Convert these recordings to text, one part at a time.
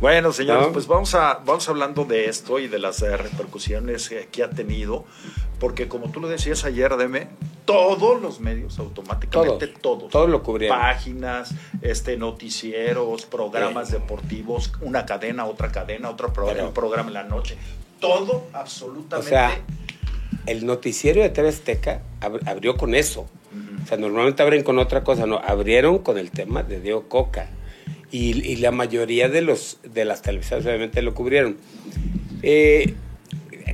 Bueno, señores, pues vamos, a, vamos hablando de esto y de las eh, repercusiones que ha tenido, porque como tú lo decías ayer, Deme, todos los medios automáticamente, todos. Todos lo cubrieron. Páginas, este, noticieros, programas deportivos, una cadena, otra cadena, otro programa, programa en la noche. Todo, absolutamente. O sea, el noticiero de TV Azteca abrió con eso. O sea, normalmente abren con otra cosa, no, abrieron con el tema de Diego Coca. Y, la mayoría de, los, de las televisiones obviamente lo cubrieron. Eh,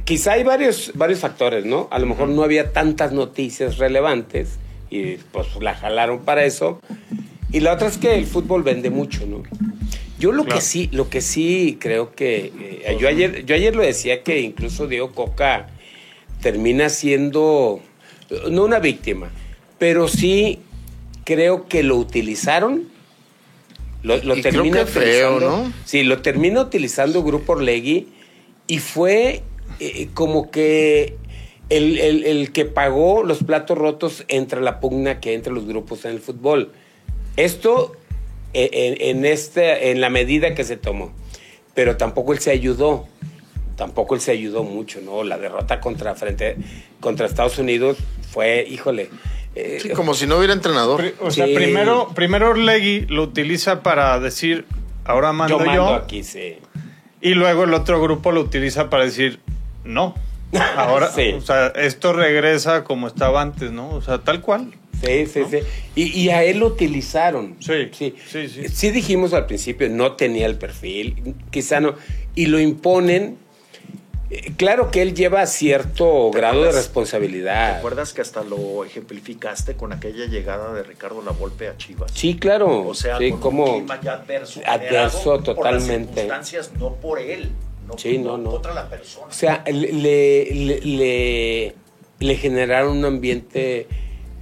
quizá hay varios, varios factores, ¿no? A lo mejor no había tantas noticias relevantes y pues la jalaron para eso. Y la otra es que el fútbol vende mucho, ¿no? Yo lo que sí, lo que sí creo que eh, yo ayer, yo ayer lo decía que incluso Diego Coca termina siendo no una víctima, pero sí creo que lo utilizaron. Lo, lo termina utilizando. ¿no? Sí, lo termina utilizando Grupo Orlegui y fue eh, como que el, que pagó los platos rotos entre la pugna que entre los grupos en el fútbol. Esto eh, en, este, en la medida que se tomó. Pero tampoco él se ayudó. Tampoco él se ayudó mucho, ¿no? La derrota contra, frente, contra Estados Unidos fue, híjole, eh, sí, como si no hubiera entrenador. O sea, primero, primero Orlegui lo utiliza para decir, ahora mando yo. Mando aquí, sí. Y luego el otro grupo lo utiliza para decir, no. Ahora, o sea, esto regresa como estaba antes, ¿no? O sea, tal cual. Sí, sí, sí. Y, y, a él lo utilizaron. Sí, sí, sí, sí. Sí dijimos al principio, no tenía el perfil, quizá no. Y lo imponen Claro que él lleva cierto grado de responsabilidad. ¿Te acuerdas que hasta lo ejemplificaste con aquella llegada de Ricardo Lavolpe a Chivas? Sí, claro. O sea, sí, con como un clima ya adverso. Adverso totalmente. Por las circunstancias, no por él. No, sí, no, no. Contra la persona. O sea, le, le, le, generaron un ambiente,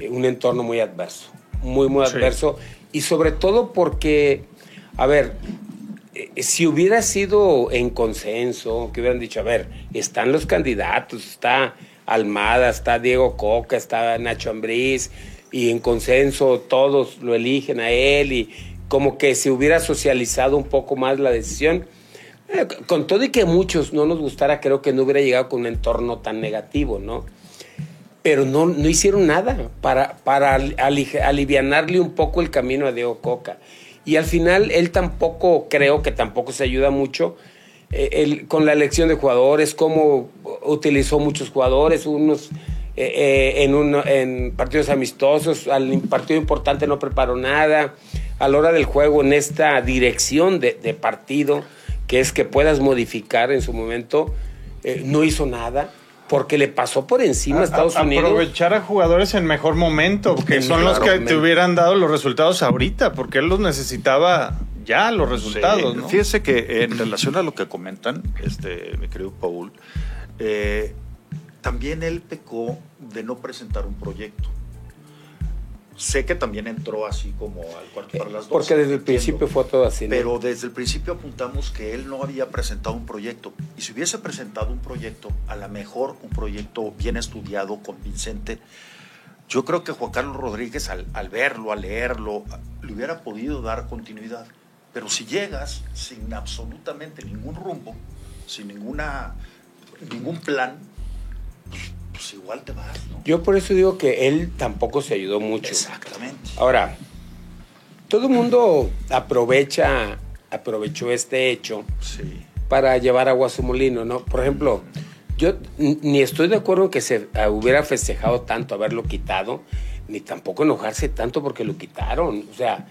un entorno muy adverso. Muy, muy adverso. Y sobre todo porque, a ver, si hubiera sido en consenso, que hubieran dicho, a ver, están los candidatos, está Almada, está Diego Coca, está Nacho Ambriz, y en consenso todos lo eligen a él, y como que se hubiera socializado un poco más la decisión. Eh, con todo y que a muchos no nos gustara, creo que no hubiera llegado con un entorno tan negativo, ¿no? Pero no, no hicieron nada para, para alivianarle un poco el camino a Diego Coca. Y al final él tampoco, creo que tampoco se ayuda mucho. Eh, con la elección de jugadores, cómo utilizó muchos jugadores, unos eh, eh, en, en partidos amistosos, al partido importante no preparó nada, a la hora del juego en esta dirección de, partido, que es que puedas modificar en su momento, no hizo nada porque le pasó por encima a, Estados Unidos. Aprovechar a jugadores en mejor momento, que son los que te hubieran dado los resultados ahorita, porque él los necesitaba ya los resultados. ¿no? Fíjese que en relación a lo que comentan, este, mi querido Paul, eh, también él pecó de no presentar un proyecto. Sé que también entró así como al cuarto para las dos. Porque desde el principio fue todo así. Pero desde el principio apuntamos que él no había presentado un proyecto. Y si hubiese presentado un proyecto, a lo mejor un proyecto bien estudiado, convincente, yo creo que Juan Carlos Rodríguez al, verlo, al leerlo, le hubiera podido dar continuidad. Pero si llegas sin absolutamente ningún rumbo, sin ninguna, ningún plan, pues, pues igual te vas, ¿no? Yo por eso digo que él tampoco se ayudó mucho. Exactamente. Ahora, todo el mundo aprovecha, aprovechó este hecho para llevar agua a su molino, ¿no? Por ejemplo, yo ni estoy de acuerdo en que se hubiera festejado tanto haberlo quitado, ni tampoco enojarse tanto porque lo quitaron. O sea,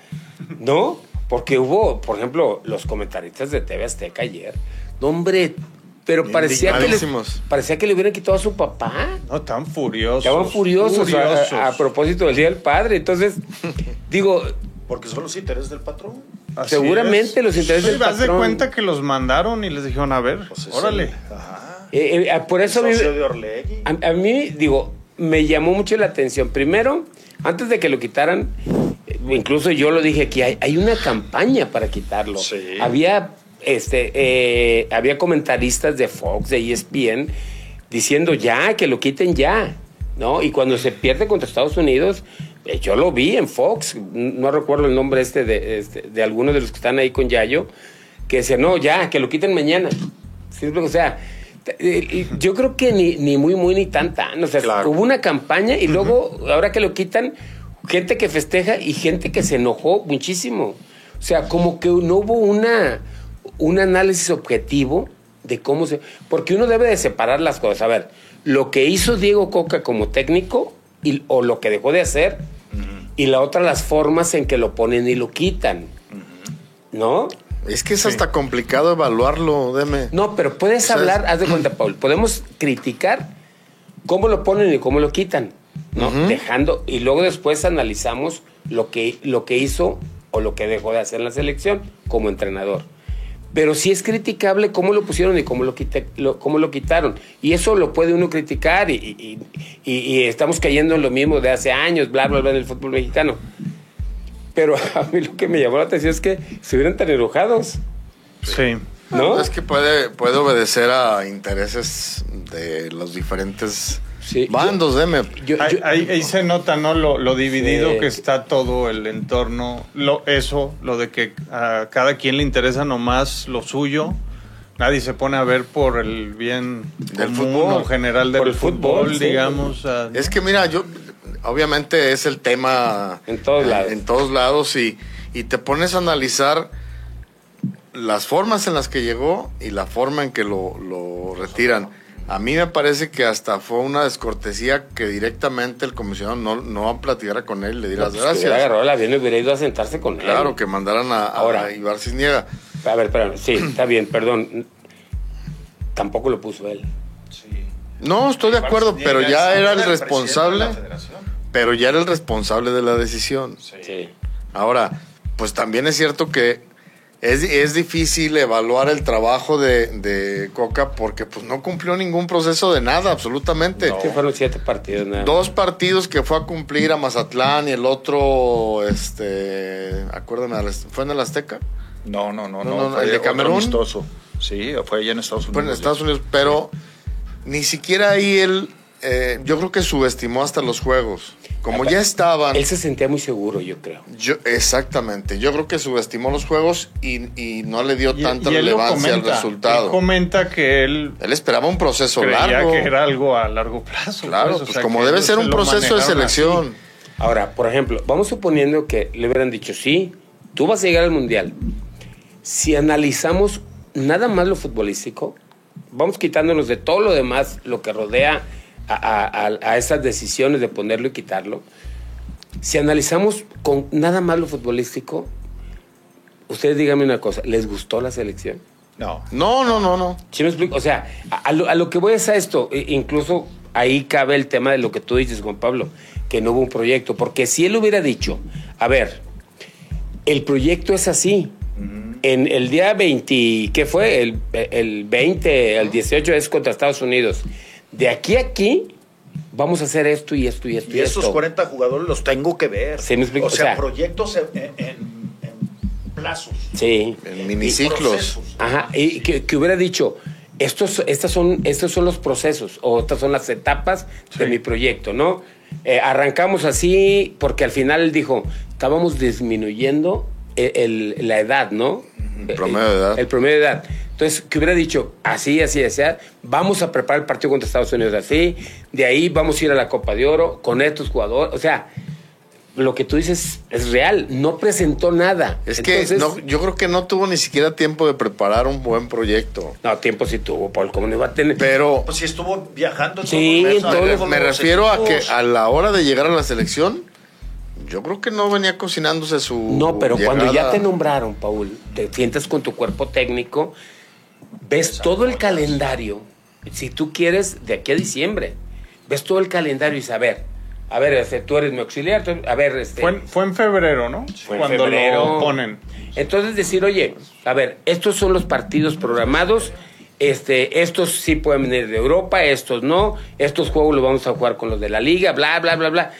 ¿no? Porque hubo, por ejemplo, los comentaristas de TV Azteca ayer. No, hombre, pero parecía que, le, parecía que le hubieran quitado a su papá. No, tan furiosos. Estaban furiosos, A, propósito del Día del Padre. Entonces, digo... Porque son los intereses del patrón. seguramente los intereses del patrón. de cuenta que los mandaron y les dijeron, a ver, pues órale. Eh, eh, por eso a mí, a, mí, digo, me llamó mucho la atención. Primero, antes de que lo quitaran, eh, incluso yo lo dije aquí, hay, hay una campaña para quitarlo. Había este, eh, había comentaristas de Fox, de ESPN, diciendo ya, que lo quiten ya, ¿no? Y cuando se pierde contra Estados Unidos, eh, yo lo vi en Fox, no recuerdo el nombre este de, este, de algunos de los que están ahí con Yayo, que decía, no, ya, que lo quiten mañana. O sea, yo creo que ni, ni muy, muy, ni tan, tan. O sea, hubo una campaña y luego, ahora que lo quitan, gente que festeja y gente que se enojó muchísimo. O sea, como que no hubo una, un análisis objetivo de cómo se... Porque uno debe de separar las cosas. A ver, lo que hizo Diego Coca como técnico y, o lo que dejó de hacer y la otra las formas en que lo ponen y lo quitan. ¿No? Es que es hasta complicado evaluarlo, deme. No, pero puedes hablar, haz de cuenta, Paul, podemos criticar cómo lo ponen y cómo lo quitan, ¿no? Dejando, y luego después analizamos lo que, lo que hizo o lo que dejó de hacer en la selección como entrenador. Pero sí es criticable cómo lo pusieron y cómo lo, cómo lo quitaron. Y eso lo puede uno criticar y, y, estamos cayendo en lo mismo de hace años, bla, bla, bla, en el fútbol mexicano. Pero a mí lo que me llamó la atención es que se hubieran tan enojados. Sí. ¿No? Es que puede, puede obedecer a intereses de los diferentes bandos, deme. ahí, se nota, ¿no? Lo, dividido que está todo el entorno. Lo, eso, lo de que a cada quien le interesa nomás lo suyo. Nadie se pone a ver por el bien del fútbol general del fútbol, digamos. Es que mira, yo obviamente es el tema en todos lados. En todos lados y, y te pones a analizar las formas en las que llegó y la forma en que lo, lo retiran. A mí me parece que hasta fue una descortesía que directamente el comisionado no, no a platicar con él y le diera las pues, gracias. Hubiera agarrado el avión y hubiera ido a sentarse con él. Claro, que mandaran a, Ahora, a Ibar Cisniega. A ver, espérame, sí, está bien, perdón. Tampoco lo puso él. Sí. No, estoy de acuerdo, pero ya era el responsable. Pero ya era el responsable de la decisión. Sí. Ahora, pues también es cierto que es, difícil evaluar el trabajo de, Coca porque pues no cumplió ningún proceso de nada, absolutamente. No. fueron siete partidos. Nada. Dos partidos que fue a cumplir a Mazatlán y el otro, este, acuérdame, ¿fue en el Azteca? No, no, no, no. el de Camerún. Sí, fue allá en Estados Unidos. Fue en Estados Unidos, pero ni siquiera ahí él, eh, yo creo que subestimó hasta los juegos. Como ya estaban. Él se sentía muy seguro, yo creo. Yo, exactamente. Yo creo que subestimó los juegos y, no le dio tanta relevancia al resultado. Él comenta que él. Él esperaba un proceso largo. que era algo a largo plazo. Claro, pues, pues como debe ser un proceso de selección. Ahora, por ejemplo, vamos suponiendo que le hubieran dicho, sí, tú vas a llegar al mundial. Si analizamos nada más lo futbolístico, vamos quitándonos de todo lo demás, lo que rodea a, esas decisiones de ponerlo y quitarlo, si analizamos con nada más lo futbolístico, ustedes díganme una cosa, ¿les gustó la selección? No. No, no, no, no. ¿Sí me explico? O sea, a, lo, que voy es a esto, e, incluso ahí cabe el tema de lo que tú dices, Juan Pablo, que no hubo un proyecto, porque si él hubiera dicho, a ver, el proyecto es así, en el día 20, ¿qué fue? El, el 20, el 18 es contra Estados Unidos de aquí a aquí vamos a hacer esto y esto y esto. Y, y esos 40 jugadores los tengo que ver. o, sea, proyectos en, plazos. Sí. En miniciclos. Ajá, y que, hubiera dicho, estos, estas son, estos son los procesos o estas son las etapas de mi proyecto, ¿no? Eh, arrancamos así porque al final él dijo, estábamos disminuyendo la edad, ¿no? El promedio de edad. El promedio de edad. Entonces, que hubiera dicho, así, así, así, vamos a preparar el partido contra Estados Unidos así, de ahí vamos a ir a la Copa de Oro con estos jugadores, o sea, lo que tú dices es real, no presentó nada. Es que yo creo que no tuvo ni siquiera tiempo de preparar un buen proyecto. No, tiempo sí tuvo, Paul, ¿cómo no iba a tener? Pero... Pues si estuvo viajando. Sí, todo me refiero a que a la hora de llegar a la selección yo creo que no venía cocinándose su. No, pero cuando ya te nombraron, Paul, te sientes con tu cuerpo técnico, ves todo el calendario. Si tú quieres, de aquí a diciembre, ves todo el calendario y saber. A ver, este, tú eres mi auxiliar. a ver, este. Fue, en febrero, ¿no? Fue en Cuando febrero. lo ponen. Entonces decir, oye, a ver, estos son los partidos programados. Este, estos sí pueden venir de Europa, estos no. Estos juegos los vamos a jugar con los de la liga, bla, bla, bla, bla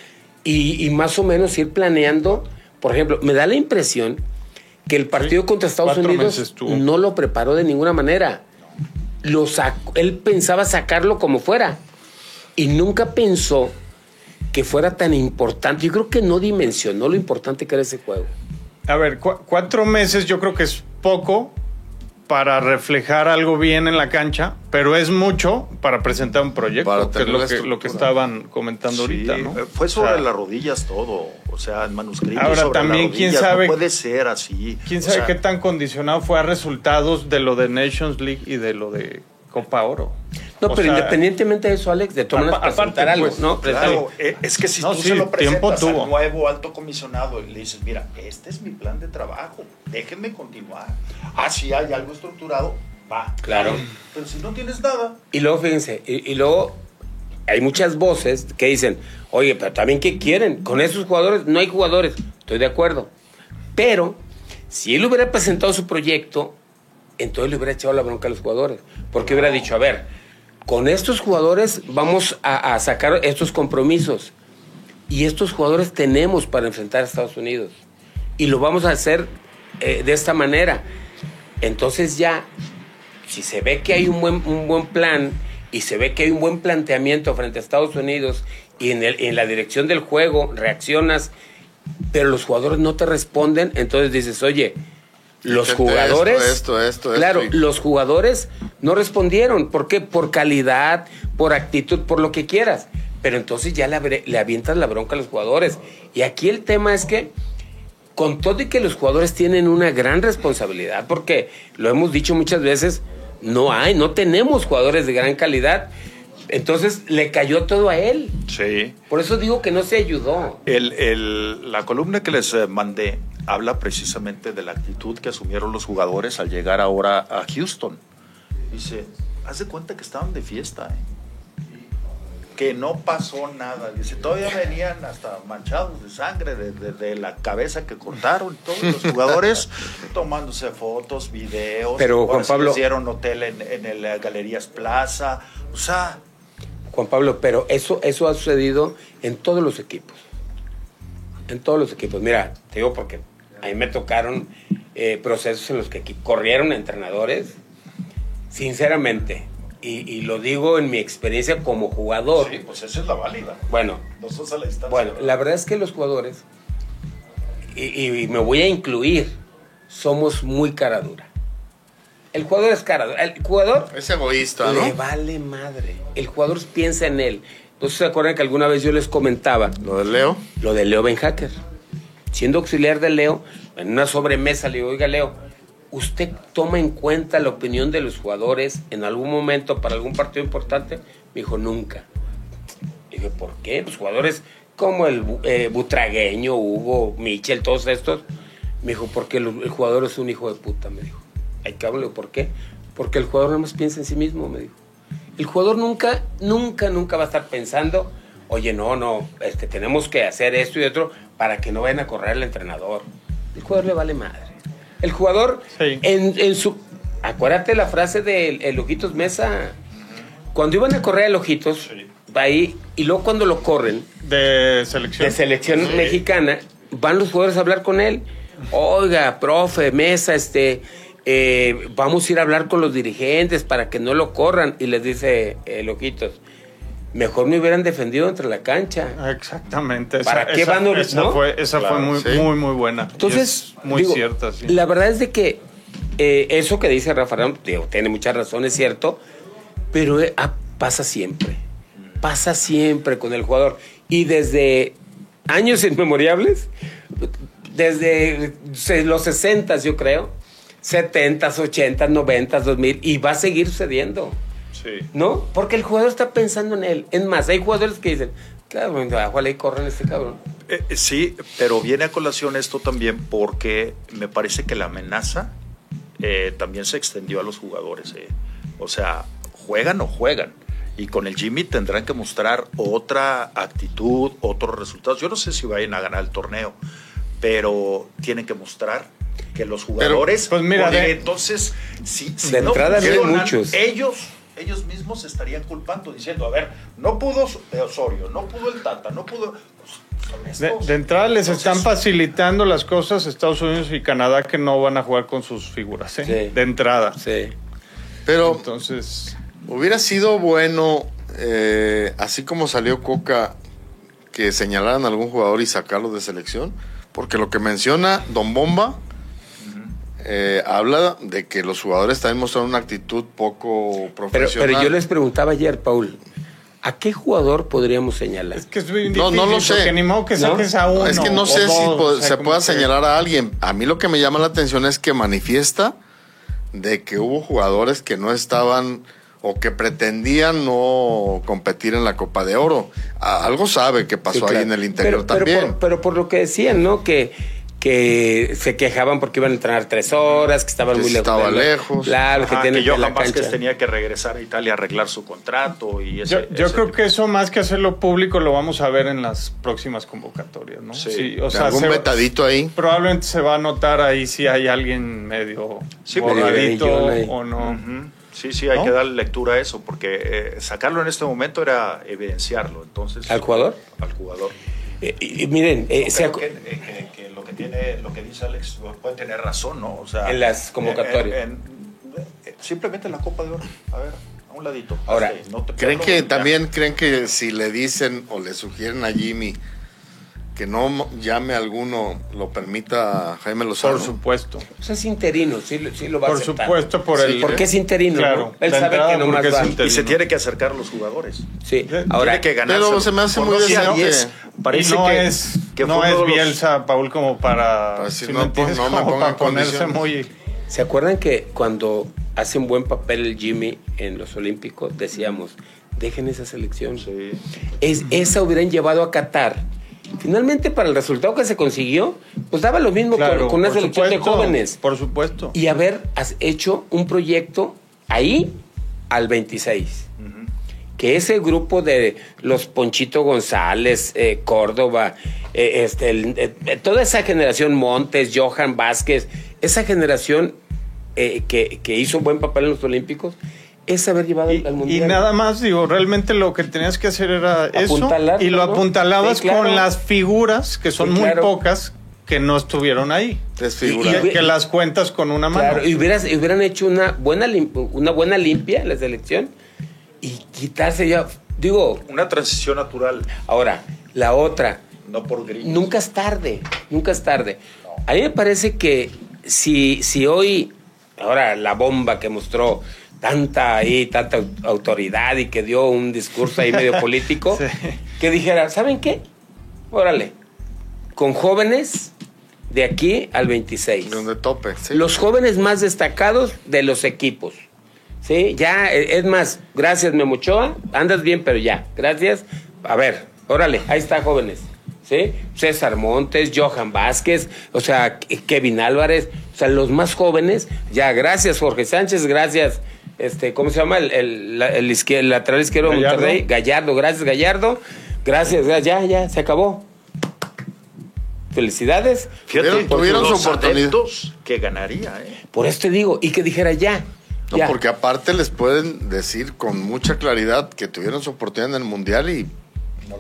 y, más o menos ir planeando. Por ejemplo, me da la impresión que el partido contra Estados Unidos no lo preparó de ninguna manera. Lo él pensaba sacarlo como fuera y nunca pensó que fuera tan importante. Yo creo que no dimensionó lo importante que era ese juego. A ver, cuatro meses yo creo que es poco para reflejar algo bien en la cancha, pero es mucho para presentar un proyecto, Para que es lo que, lo que estaban comentando Sí, ahorita, ¿no? eh, Fue sobre O sea, las rodillas todo, o sea, en manuscrito. Ahora, sobre también, las ¿quién sabe- No puede ser así. ¿Quién O sabe sea, qué tan condicionado fue a resultados de lo de Nations League y de lo de Copa Oro? No, O pero sea, independientemente de eso, Alex, de todas maneras presentar algo, pues, ¿no? Claro, eh, es que si No, tú sí, se lo presentas tuvo. al nuevo alto comisionado y le dices, mira, este es mi plan de trabajo, déjenme continuar. Ah, si hay algo estructurado, va. Claro. Pero si no tienes nada, Y luego, fíjense, y, y luego hay muchas voces que dicen, oye, pero también ¿qué quieren? Con esos jugadores no hay jugadores. Estoy de acuerdo. Pero si él hubiera presentado su proyecto, entonces le hubiera echado la bronca a los jugadores. Porque hubiera dicho, a ver, con estos jugadores vamos a, sacar estos compromisos. Y estos jugadores tenemos para enfrentar a Estados Unidos. Y lo vamos a hacer eh, de esta manera. Entonces ya si se ve que hay un buen, un buen plan y se ve que hay un buen planteamiento frente a Estados Unidos y en, el- en la dirección del juego reaccionas, pero los jugadores no te responden, entonces dices, oye, los jugadores... esto, esto, esto, Claro, esto, y- los jugadores no respondieron. ¿Por qué? Por calidad, por actitud, por lo que quieras. Pero entonces ya le, le avientas la bronca a los jugadores. Y aquí el tema es que con todo y que los jugadores tienen una gran responsabilidad, porque lo hemos dicho muchas veces, no hay, no tenemos jugadores de gran calidad. Entonces le cayó todo a él. sí. Por eso digo que no se ayudó. El, el- la columna que les eh, mandé habla precisamente de la actitud que asumieron los jugadores al llegar ahora a Houston. Dice, haz de cuenta que estaban de fiesta, ¿eh? que no pasó nada. Dice, todavía venían hasta manchados de sangre de, de- de la cabeza que cortaron. Todos los jugadores tomándose fotos, videos. Pero, Juan Pablo- les dieron hotel en, en el eh, Galerías Plaza. O sea, Juan Pablo, pero eso, eso ha sucedido en todos los equipos. En todos los equipos. Mira, te digo porque a mí me tocaron eh, procesos en los que corrieron entrenadores, sinceramente, y, y lo digo en mi experiencia como jugador. sí, pues esa es la válida. Bueno, No sos a la distancia. bueno, la verdad es que los jugadores, y, y- y me voy a incluir, somos muy cara dura. El jugador es cara dura. El jugador Es egoísta, ¿no? le vale madre. El jugador piensa en él. Entonces se acuerdan que alguna vez yo les comentaba Lo de Leo. lo de Leo Ben Hacker. Siendo auxiliar de Leo, en una sobremesa le digo, oiga Leo, ¿usted toma en cuenta la opinión de los jugadores en algún momento para algún partido importante? Me dijo, nunca. Y dije, ¿por qué? Los jugadores como el eh, Butragueño, Hugo, Michel, todos estos. Me dijo, porque el, el jugador es un hijo de puta, me dijo. Ay, cabrón, le digo, ¿por qué? Porque el jugador nada más piensa en sí mismo, me dijo. El jugador nunca, nunca, nunca va a estar pensando, oye, no, no, este, tenemos que hacer esto y otro para que no vayan a correr al entrenador. El jugador le vale madre. El jugador, Sí. en, en su... Acuérdate la frase del el Ojitos Mesa. Cuando iban a correr al Ojitos, va ahí, y luego cuando lo corren, De selección. de selección mexicana, van los jugadores a hablar con él. Oiga, profe, mesa, este, eh, vamos a ir a hablar con los dirigentes para que no lo corran. Y les dice Loquitos, mejor me hubieran defendido entre la cancha. Exactamente. ¿Para qué esa, van a- esa no? fue, esa Claro, fue muy, sí. muy, muy buena. Entonces, es muy digo, cierta, sí. la verdad es de que eh, eso que dice Rafa digo, tiene mucha razón, es cierto, pero eh, ah, pasa siempre. Pasa siempre con el jugador. Y desde años inmemorables, desde los 60 yo creo, 70, 80, 90, 2000, y va a seguir sucediendo. Sí. ¿No? Porque el jugador está pensando en él. Es más, hay jugadores que dicen, claro, ojalá y corren este cabrón. Eh, eh, sí, pero viene a colación esto también porque me parece que la amenaza eh, también se extendió a los jugadores. eh. O sea, juegan o juegan. Y con el Jimmy tendrán que mostrar otra actitud, otros resultados. Yo no sé si vayan a ganar el torneo, pero tienen que mostrar que los jugadores. pues mira, de- entonces, si, si De no entrada muchos. ellos ellos mismos se estarían culpando diciendo, a ver, no pudo Osorio, no pudo el Tata, no pudo... pues, De, entrada les Entonces, están facilitando las cosas Estados Unidos y Canadá que no van a jugar con sus figuras, ¿eh? Sí. De entrada. Sí. Pero Entonces, hubiera sido bueno, eh, así como salió Coca, que señalaran a algún jugador y sacarlo de selección. Porque lo que menciona Don Bomba eh, habla de que los jugadores también mostraron una actitud poco profesional. pero yo les preguntaba ayer, Paul, ¿a qué jugador podríamos señalar? Es que es bien No, no lo sé. ni modo que a uno. es que no sé si dos, po- o sea, se pueda que- señalar a alguien. A mí lo que me llama la atención es que manifiesta de que hubo jugadores que no estaban o que pretendían no competir en la Copa de Oro. Algo sabe que pasó Sí, claro. ahí en el interior Pero- pero también. por- Pero por, lo que decían, ¿no? Que, que se quejaban porque iban a entrenar tres horas, que estaban Que muy lejos. estaba lejos. Claro, que tienen la Vázquez cancha. tenía que regresar a Italia a arreglar su contrato y ese, Yo, yo ese creo tipo- que eso más que hacerlo público lo vamos a ver en las próximas convocatorias, ¿no? Sí. o sea, Algún se- vetadito ahí. probablemente se va a notar ahí si hay alguien medio Sí, borradito o no. Sí, sí, hay ¿No? que darle lectura a eso, porque eh, sacarlo en este momento era evidenciarlo. Entonces, ¿Al jugador? Al jugador. Eh, y, y miren, eh, se Creo acu- que, eh, que- que lo que tiene, lo que dice Alex puede tener razón, ¿no? O sea, En las convocatorias. en- en- eh, simplemente en la Copa de Oro. A ver, a un ladito. Ahora, no te ¿Creen que también creen que si le dicen o le sugieren a Jimmy que no llame a alguno, lo permita Jaime Lozano? Por supuesto. pues es interino, sí, lo- sí lo va a Por aceptar. supuesto, por Sí, el. Porque es interino, Claro, ¿no? Él sabe que no más porque es va. interino. Y se tiene que acercar a los jugadores. Sí, Tiene ahora... tiene que ganarse. Pero se me hace muy decente. diez, Parece y no que, es, que no es de los- Bielsa, Paul, como para, Para decir, si no, pues, no me ponga ponerse muy... ¿Se acuerdan que cuando hace un buen papel el Jimmy en los Olímpicos, decíamos, dejen esa selección? Sí. Es, esa hubieran llevado a Qatar. Finalmente, para el resultado que se consiguió, pues daba lo mismo con- Claro, con, una selección de jóvenes. Por supuesto. Y haber has- hecho un proyecto ahí al 26. Que ese grupo de los Ponchito González, eh, Córdoba, eh, este, el- eh, toda esa generación, Montes, Johan Vázquez, esa generación que, que hizo buen papel en los Olímpicos, es haber llevado Y, al, al y Mundial. nada más, digo, realmente lo que tenías que hacer era eso. Y lo ¿no? apuntalabas Sí, claro. con las figuras, que son Sí, muy pocas, que no estuvieron ahí. Desfigurado. Y que las cuentas con una mano. Claro, y hubieras, y hubieran hecho una buena, lim- una buena limpia en la selección y quitarse ya. Digo, Una transición natural, ahora, la otra, no por gris. nunca es tarde, nunca es tarde. A mí me parece que si, si hoy, ahora la bomba que mostró tanta ahí, tanta au- autoridad y que dio un discurso ahí medio político, Sí. que dijera, ¿saben qué? Órale, con jóvenes de aquí al 26. Donde tope. sí. Los jóvenes más destacados de los equipos. ¿Sí? Ya, eh, es más, gracias Memochoa, andas bien, pero ya, gracias. A ver, órale, ahí está, jóvenes. ¿Sí? César Montes, Johan Vázquez, o sea, Ke- Kevin Álvarez, o sea, los más jóvenes, ya, gracias Jorge Sánchez, gracias, este, ¿cómo se llama? El, el, la- el izquier- el lateral izquierdo de Gallardo. Monterrey, Gallardo, gracias Gallardo, gracias, ya, ya, ya, se acabó. Felicidades. Fíjate, Tuvieron- tuvieron su oportunidad. que ganaría, ¿eh? Por eso te digo, y que dijera ya. No, ya. porque aparte les pueden decir con mucha claridad que tuvieron su oportunidad en el Mundial y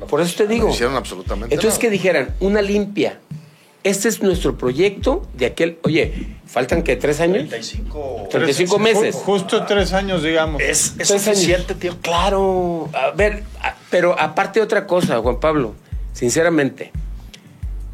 Por eso te digo. no hicieron absolutamente Entonces nada. que dijeran, una limpia. Este es nuestro proyecto de aquel. Oye, faltan que tres años. 35. 35 Ju- meses. Justo tres años, digamos. Es, es suficiente tiempo. Claro. A ver, a- pero aparte otra cosa, Juan Pablo. Sinceramente,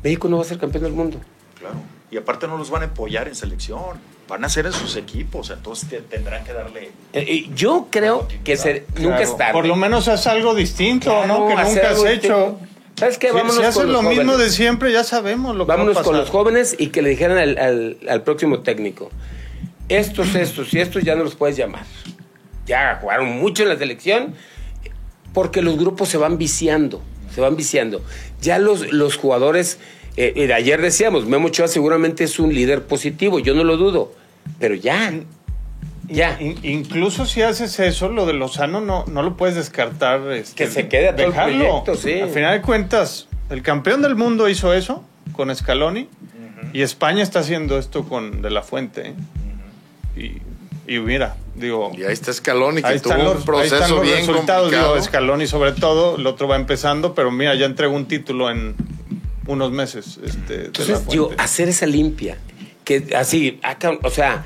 México no va a ser campeón del mundo. Claro. Y aparte no los van a apoyar en selección. Van a ser en sus equipos. Entonces te- tendrán que darle. Eh, yo creo que se- nunca es tarde. Por lo menos haz algo distinto, Claro, ¿no? Que nunca has hecho. distinto. ¿Sabes qué? Vámonos si los lo mismo de siempre, ya sabemos lo que Vámonos va a con los jóvenes y que le dijeran al, al- al próximo técnico, estos, estos y estos ya no los puedes llamar. Ya jugaron mucho en la selección porque los grupos se van viciando, se van viciando. Ya los, los jugadores, eh, eh, ayer decíamos, Memo Ochoa seguramente es un líder positivo, yo no lo dudo, pero ya, ya. In- incluso si haces eso, lo de Lozano no, no lo puedes descartar. este, Que se quede a todo el proyecto, sí. Al final de cuentas, el campeón del mundo hizo eso con Scaloni y España está haciendo esto con De La Fuente. ¿eh? y, y mira, digo, Y ahí está Scaloni, que ahí tuvo están los, un ahí están los bien resultados. complicado. Digo, Scaloni sobre todo, el otro va empezando, pero mira, ya entregó un título en unos meses. Este, de La Entonces, digo, Fuente. hacer esa limpia, que así, acá, o sea,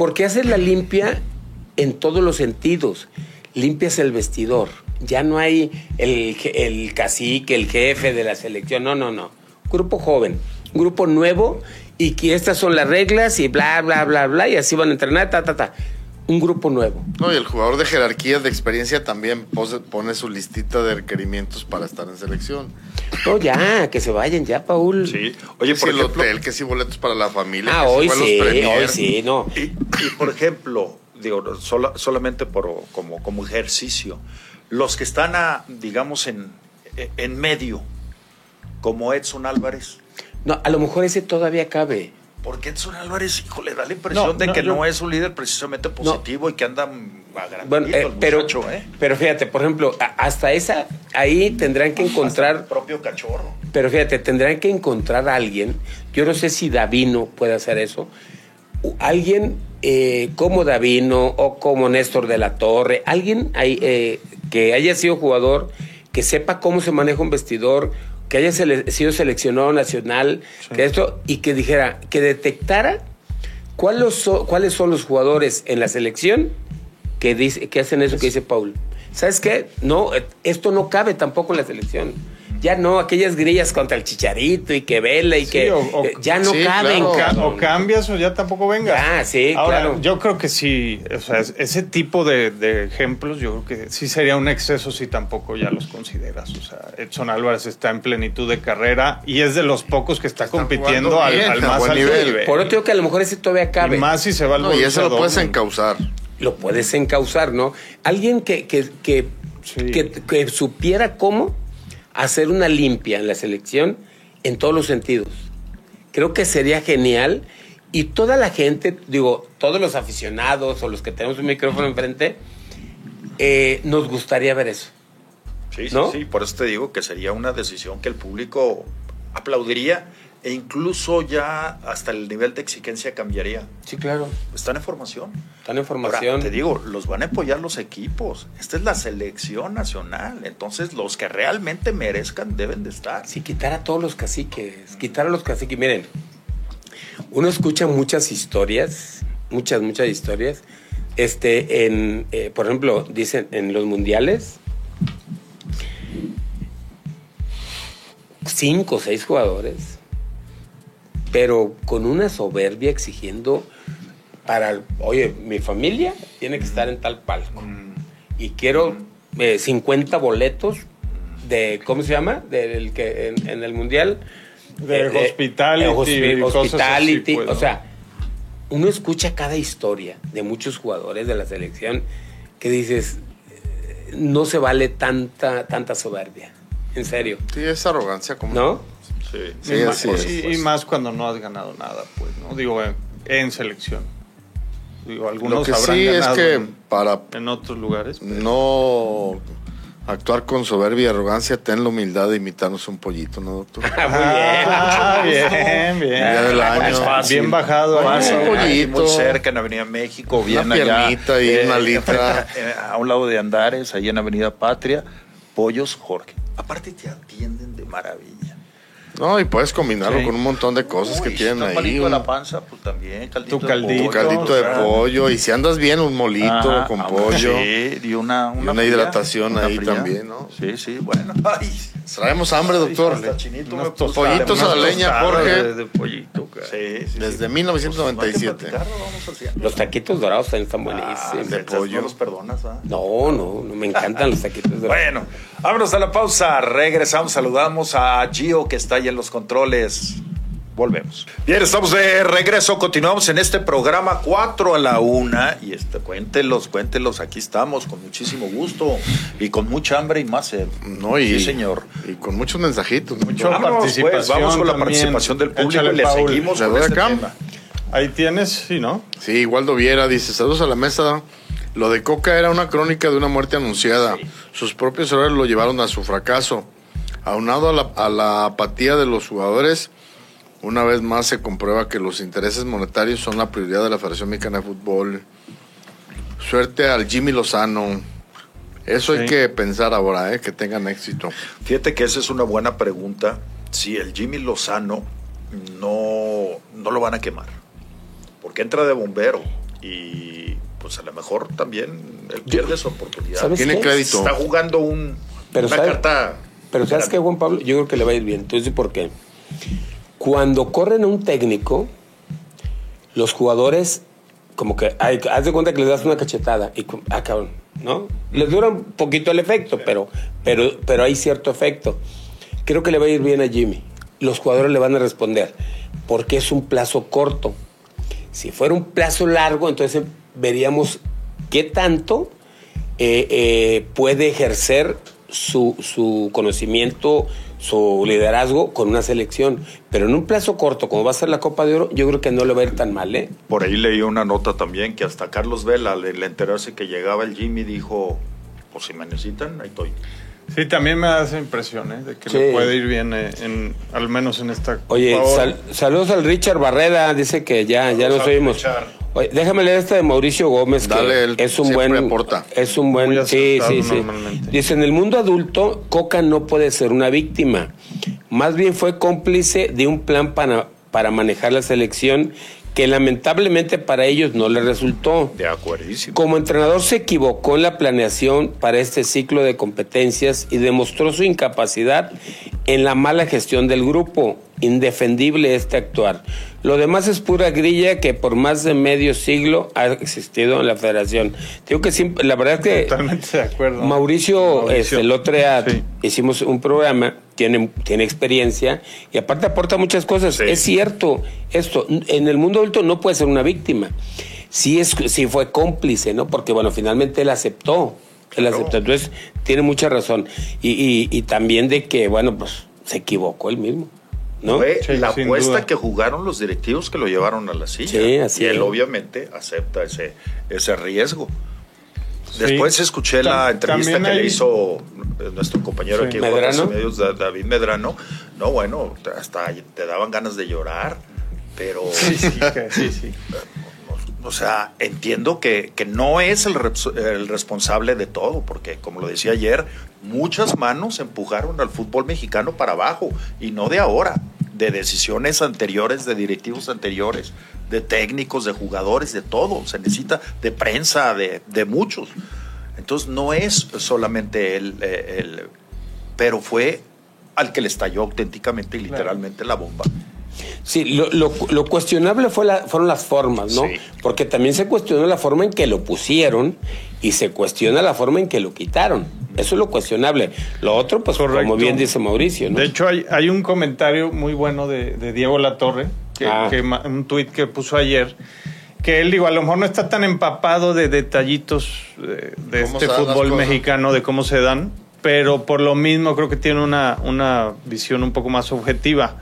¿por qué hacer la limpia en todos los sentidos? Limpias el vestidor. Ya no hay el, el cacique, el jefe de la selección. No, no, no. Grupo joven, grupo nuevo y que estas son las reglas y bla, bla, bla, bla, y así van a entrenar, ta, ta, ta. Un grupo nuevo. No, y el jugador de jerarquía, de experiencia, también pose- pone su listita de requerimientos para estar en selección. No, ya, que se vayan ya, Paul. Sí. Oye, que por si el ejemplo, hotel, que si boletos para la familia. Ah, que si hoy sí, hoy sí, no. Y, y, por ejemplo, digo, sola- solamente por, como, como ejercicio, los que están, a, digamos, en, en medio, como Edson Álvarez, No, a lo mejor ese todavía cabe. Porque Edson Álvarez, híjole, da la impresión No, de no, que no es un líder precisamente positivo y que anda Bueno, eh, el pero, muchacho, ¿eh? pero fíjate, por ejemplo, hasta esa, ahí tendrán que Hasta el encontrar, propio cachorro. pero fíjate, tendrán que encontrar a alguien, yo no sé si Davino puede hacer eso, alguien eh, como Davino o como Néstor de la Torre, alguien eh, que haya sido jugador, que sepa cómo se maneja un vestidor, que haya sele- sido seleccionado nacional, que esto, y que dijera, que detectara cuáles son, cuáles son los jugadores en la selección que, dice, que hacen eso que dice Paul. ¿Sabes qué? No, eh, esto no cabe tampoco en la selección. Ya no, aquellas grillas contra el chicharito y que vela y Sí, que o- o- eh, ya no sí, caben. claro. O cambias o ya tampoco vengas. Ah, sí, Ahora, claro. yo creo que sí, o sea, es- ese tipo de, de ejemplos, yo creo que sí sería un exceso si tampoco ya los consideras. O sea, Edson Álvarez está en plenitud de carrera y es de los pocos que está, Está compitiendo al, bien, al a más alto nivel. nivel. Por otro digo que a lo mejor ese todavía cabe. Y más si se va al No, y eso lo puedes encauzar. Lo puedes encauzar, ¿no? Alguien que, que, que, Sí. que, que supiera cómo hacer una limpia en la selección en todos los sentidos. Creo que sería genial y toda la gente, digo, todos los aficionados o los que tenemos un micrófono enfrente, eh, nos gustaría ver eso. Sí, sí, ¿No? sí, por eso te digo que sería una decisión que el público aplaudiría e incluso ya hasta el nivel de exigencia cambiaría. Sí, claro. Están en formación. Están en Ahora, formación. te digo, los van a apoyar los equipos. Esta es la selección nacional. Entonces, los que realmente merezcan deben de estar. Sí, quitar a todos los caciques, quitar a los caciques. Miren, uno escucha muchas historias, muchas, muchas historias. Este, en, eh, por ejemplo, dicen en los mundiales, cinco o seis jugadores, pero con una soberbia exigiendo para, oye, mi familia tiene que estar en tal palco y quiero eh, 50 boletos de, ¿cómo se llama? Del que en, en el mundial. De Eh, hospitality eh, hospi- y cosas hospitality, así, pues, o ¿no? sea, uno escucha cada historia de muchos jugadores de la selección que dices, no se vale tanta, tanta soberbia, en serio, Sí, es arrogancia. Como... ¿no? Sí, Sí, y, es. y- y más cuando no has ganado nada, pues, ¿no? Digo, en, en selección. Digo, algunos Lo que habrán sí es ganado que en, para en otros lugares. pero- no actuar con soberbia y arrogancia, ten la humildad de imitarnos un pollito, ¿no, doctor? Ah, bien, bien. Día del año. Es fácil. Bien bajado. Un pollito. muy cerca en Avenida México, bien Una allá. piernita y una litra. enfrente, eh, A un lado de Andares, ahí en Avenida Patria, Pollos Jorge. Aparte te atienden de maravilla. No, y puedes combinarlo Sí. con un montón de cosas que tienen ahí. de Un, la panza, pues también, caldito Tu de caldito. tu caldito de pollo. Y si andas bien, un molito ajá, con ah, pollo. Sí, y una, una, una fría, hidratación una ahí fría. también, ¿no? Sí, sí, bueno. Ay, Traemos hambre, doctor. Unos pollitos a la leña, Jorge. De, de pollito, cara. Sí, sí, Desde sí. 1997. Pues, no. Los taquitos dorados también están Ah, buenísimos. de pollo. No los perdonas, ¿ah? No, no, no, me encantan los taquitos dorados. Bueno, vámonos a la pausa. Regresamos, saludamos a Gio que está ahí en los controles. Volvemos. Bien, estamos de regreso. Continuamos en este programa 4 a la 1. Y este, cuéntelos, cuéntelos. Aquí estamos con muchísimo gusto y con mucha hambre y más sed. No, y, Sí, señor. Y con muchos mensajitos. Mucho Vámonos, pues, participación vamos con la también. participación del público Échale, y le Paul. seguimos con este acá. tema. Ahí tienes, sí, ¿no? Sí, Waldo Viera dice, saludos a la mesa. Lo de Coca era una crónica de una muerte anunciada. Sus propios errores lo llevaron a su fracaso. Aunado a la, a la apatía de los jugadores, una vez más se comprueba que los intereses monetarios son la prioridad de la Federación Mexicana de Fútbol. Suerte al Jimmy Lozano. Eso hay que pensar ahora, ¿eh? que tengan éxito. Fíjate que esa es una buena pregunta. Si el Jimmy Lozano no, no lo van a quemar, porque entra de bombero y pues a lo mejor también él pierde su oportunidad. ¿Sabes Tiene qué? crédito. Está jugando un, Pero una sabe- carta. Pero ¿sabes qué, Juan Pablo? Yo creo que le va a ir bien. Entonces, ¿por qué? cuando corren a un técnico, los jugadores, como que, ay, haz de cuenta que les das una cachetada y, ah, cabrón, ¿no? Les dura un poquito el efecto, pero, pero, pero hay cierto efecto. Creo que le va a ir bien a Jimmy. Los jugadores le van a responder, porque es un plazo corto. Si fuera un plazo largo, entonces veríamos qué tanto eh, eh, puede ejercer su, su conocimiento, su liderazgo con una selección. Pero en un plazo corto, como va a ser la Copa de Oro, yo creo que no le va a ir tan mal, ¿eh? Por ahí leí una nota también que hasta Carlos Vela, al enterarse que llegaba el Jimmy, dijo, pues si me necesitan, ahí estoy. Sí, también me da esa impresión, ¿eh? De que Sí. le puede ir bien, eh, en, al menos en esta. Oye, sal- saludos al Richard Barreda, dice que ya, ya Saludos nos al oímos. Richard. Oye, déjame leer esta de Mauricio Gómez, que Dale, él es un buen aporta. es un buen Muy sí, sí, sí. Dice, en el mundo adulto, Coca no puede ser una víctima. Más bien fue cómplice de un plan para, para manejar la selección que lamentablemente para ellos no le resultó. De acuerdísimo. Como entrenador se equivocó en la planeación para este ciclo de competencias y demostró su incapacidad en la mala gestión del grupo. Indefendible este actuar. Lo demás es pura grilla que por más de medio siglo ha existido en la federación. Digo que siempre, la verdad es que Totalmente de acuerdo. Mauricio, Mauricio. este, el otro día Sí. hicimos un programa, tiene, tiene experiencia y aparte aporta muchas cosas. Sí. Es cierto, esto, en el mundo adulto no puede ser una víctima. Sí, es, sí fue cómplice, ¿no? Porque, bueno, finalmente él aceptó. Él Claro. aceptó. Entonces, tiene mucha razón. Y, y- y también de que, bueno, pues se equivocó él mismo, ¿no? Fue Sí, la apuesta duda. que jugaron los directivos que lo llevaron a la silla. Sí, así y él es. obviamente acepta ese, ese riesgo. Sí. Después escuché la entrevista que le hizo eh, nuestro compañero Sí. aquí en Medrano. Y Medios, Da- David Medrano. No, bueno, hasta te daban ganas de llorar, pero... Sí, sí, sí. O sea, entiendo que, que no es el, el responsable de todo, porque como lo decía ayer, muchas manos empujaron al fútbol mexicano para abajo, y no de ahora, de decisiones anteriores, de directivos anteriores, de técnicos, de jugadores, de todo. Se necesita de prensa, de, de muchos. Entonces no es solamente él, eh, el, pero fue al que le estalló auténticamente y literalmente la bomba. Sí, lo, lo- lo cuestionable fue la- fueron las formas, ¿no? Sí. Porque también se cuestionó la forma en que lo pusieron y se cuestiona la forma en que lo quitaron. Eso es lo cuestionable. Lo otro, pues Correcto. como bien dice Mauricio, ¿no? De hecho, hay, hay un comentario muy bueno de, de Diego Latorre, que, Ah. que un tuit que puso ayer, que él, digo, a lo mejor no está tan empapado de detallitos eh, de ¿Cómo este fútbol mexicano, de cómo se dan, pero por lo mismo creo que tiene una, una visión un poco más objetiva.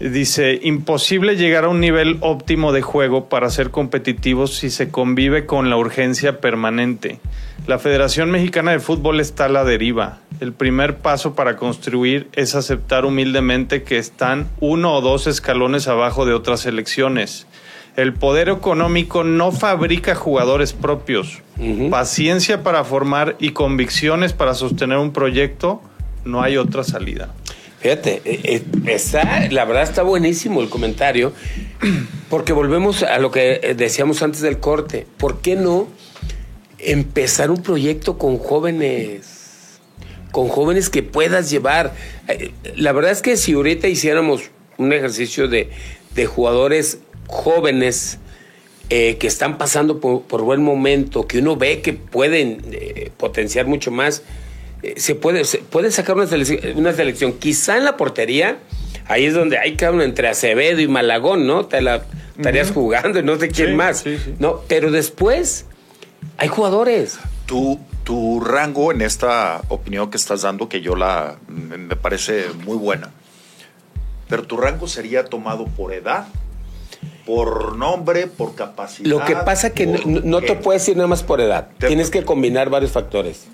Dice, imposible llegar a un nivel óptimo de juego para ser competitivos si se convive con la urgencia permanente. La Federación Mexicana de Fútbol está a la deriva. El primer paso para construir es aceptar humildemente que están uno o dos escalones abajo de otras selecciones. El poder económico no fabrica jugadores propios. Paciencia para formar y convicciones para sostener un proyecto, no hay otra salida. Fíjate, eh, eh, está, la verdad está buenísimo el comentario, porque volvemos a lo que eh, decíamos antes del corte. ¿Por qué no empezar un proyecto con jóvenes? Con jóvenes que puedas llevar. La verdad es que si ahorita hiciéramos un ejercicio de, de jugadores jóvenes que están pasando por, por buen momento, que uno ve que pueden potenciar mucho más, se puede, se puede sacar una selección, una selección. Quizá en la portería, ahí es donde hay uno entre Acevedo y Malagón, ¿no? Te la estarías jugando y no sé quién Sí, más. sí, sí. No, pero después hay jugadores. Tu, tu rango en esta opinión que estás dando, que yo la me parece muy buena, pero tu rango sería tomado por edad, por nombre, por capacidad. Lo que pasa que no, no te puedes ir nada más por edad. Te- Tienes que combinar varios factores.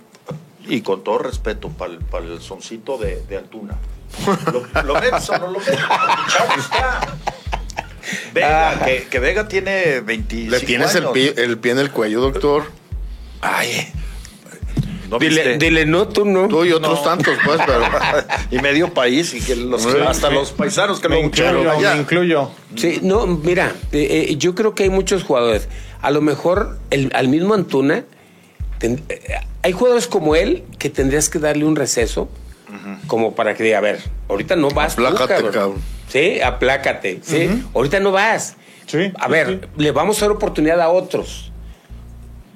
Y con todo respeto para el, soncito de, de Altuna. ¿Lo, lo metes o no lo? El está. Vega, Ah. que, que Vega tiene 25 Le tienes el pie, el pie en el cuello, doctor. Ay. ¿no Dile, dile, no, tú no. Tú y otros No. tantos, pues, pero. y medio país y que los, Sí, hasta sí. los paisanos que Me lo incluyo, allá. me incluyo. Sí, no, mira, eh, eh, yo creo que hay muchos jugadores. A lo mejor el- al mismo Antuna, ten- eh, hay jugadores como él que tendrías que darle un receso, como para que diga, a ver, ahorita no vas tú, Aplácate, cabrón. cabrón. ¿sí? Aplácate, ¿sí? Ahorita no vas. Sí, A ver, sí. le vamos a dar oportunidad a otros.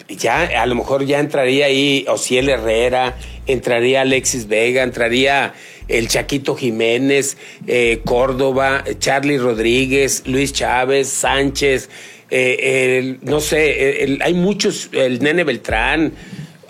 Ya, a lo mejor ya entraría ahí Ociel Herrera, entraría Alexis Vega, entraría el Chaquito Jiménez, eh, Córdoba, Charlie Rodríguez, Luis Chávez, Sánchez, eh, el- no sé, el- hay muchos, el Nene Beltrán,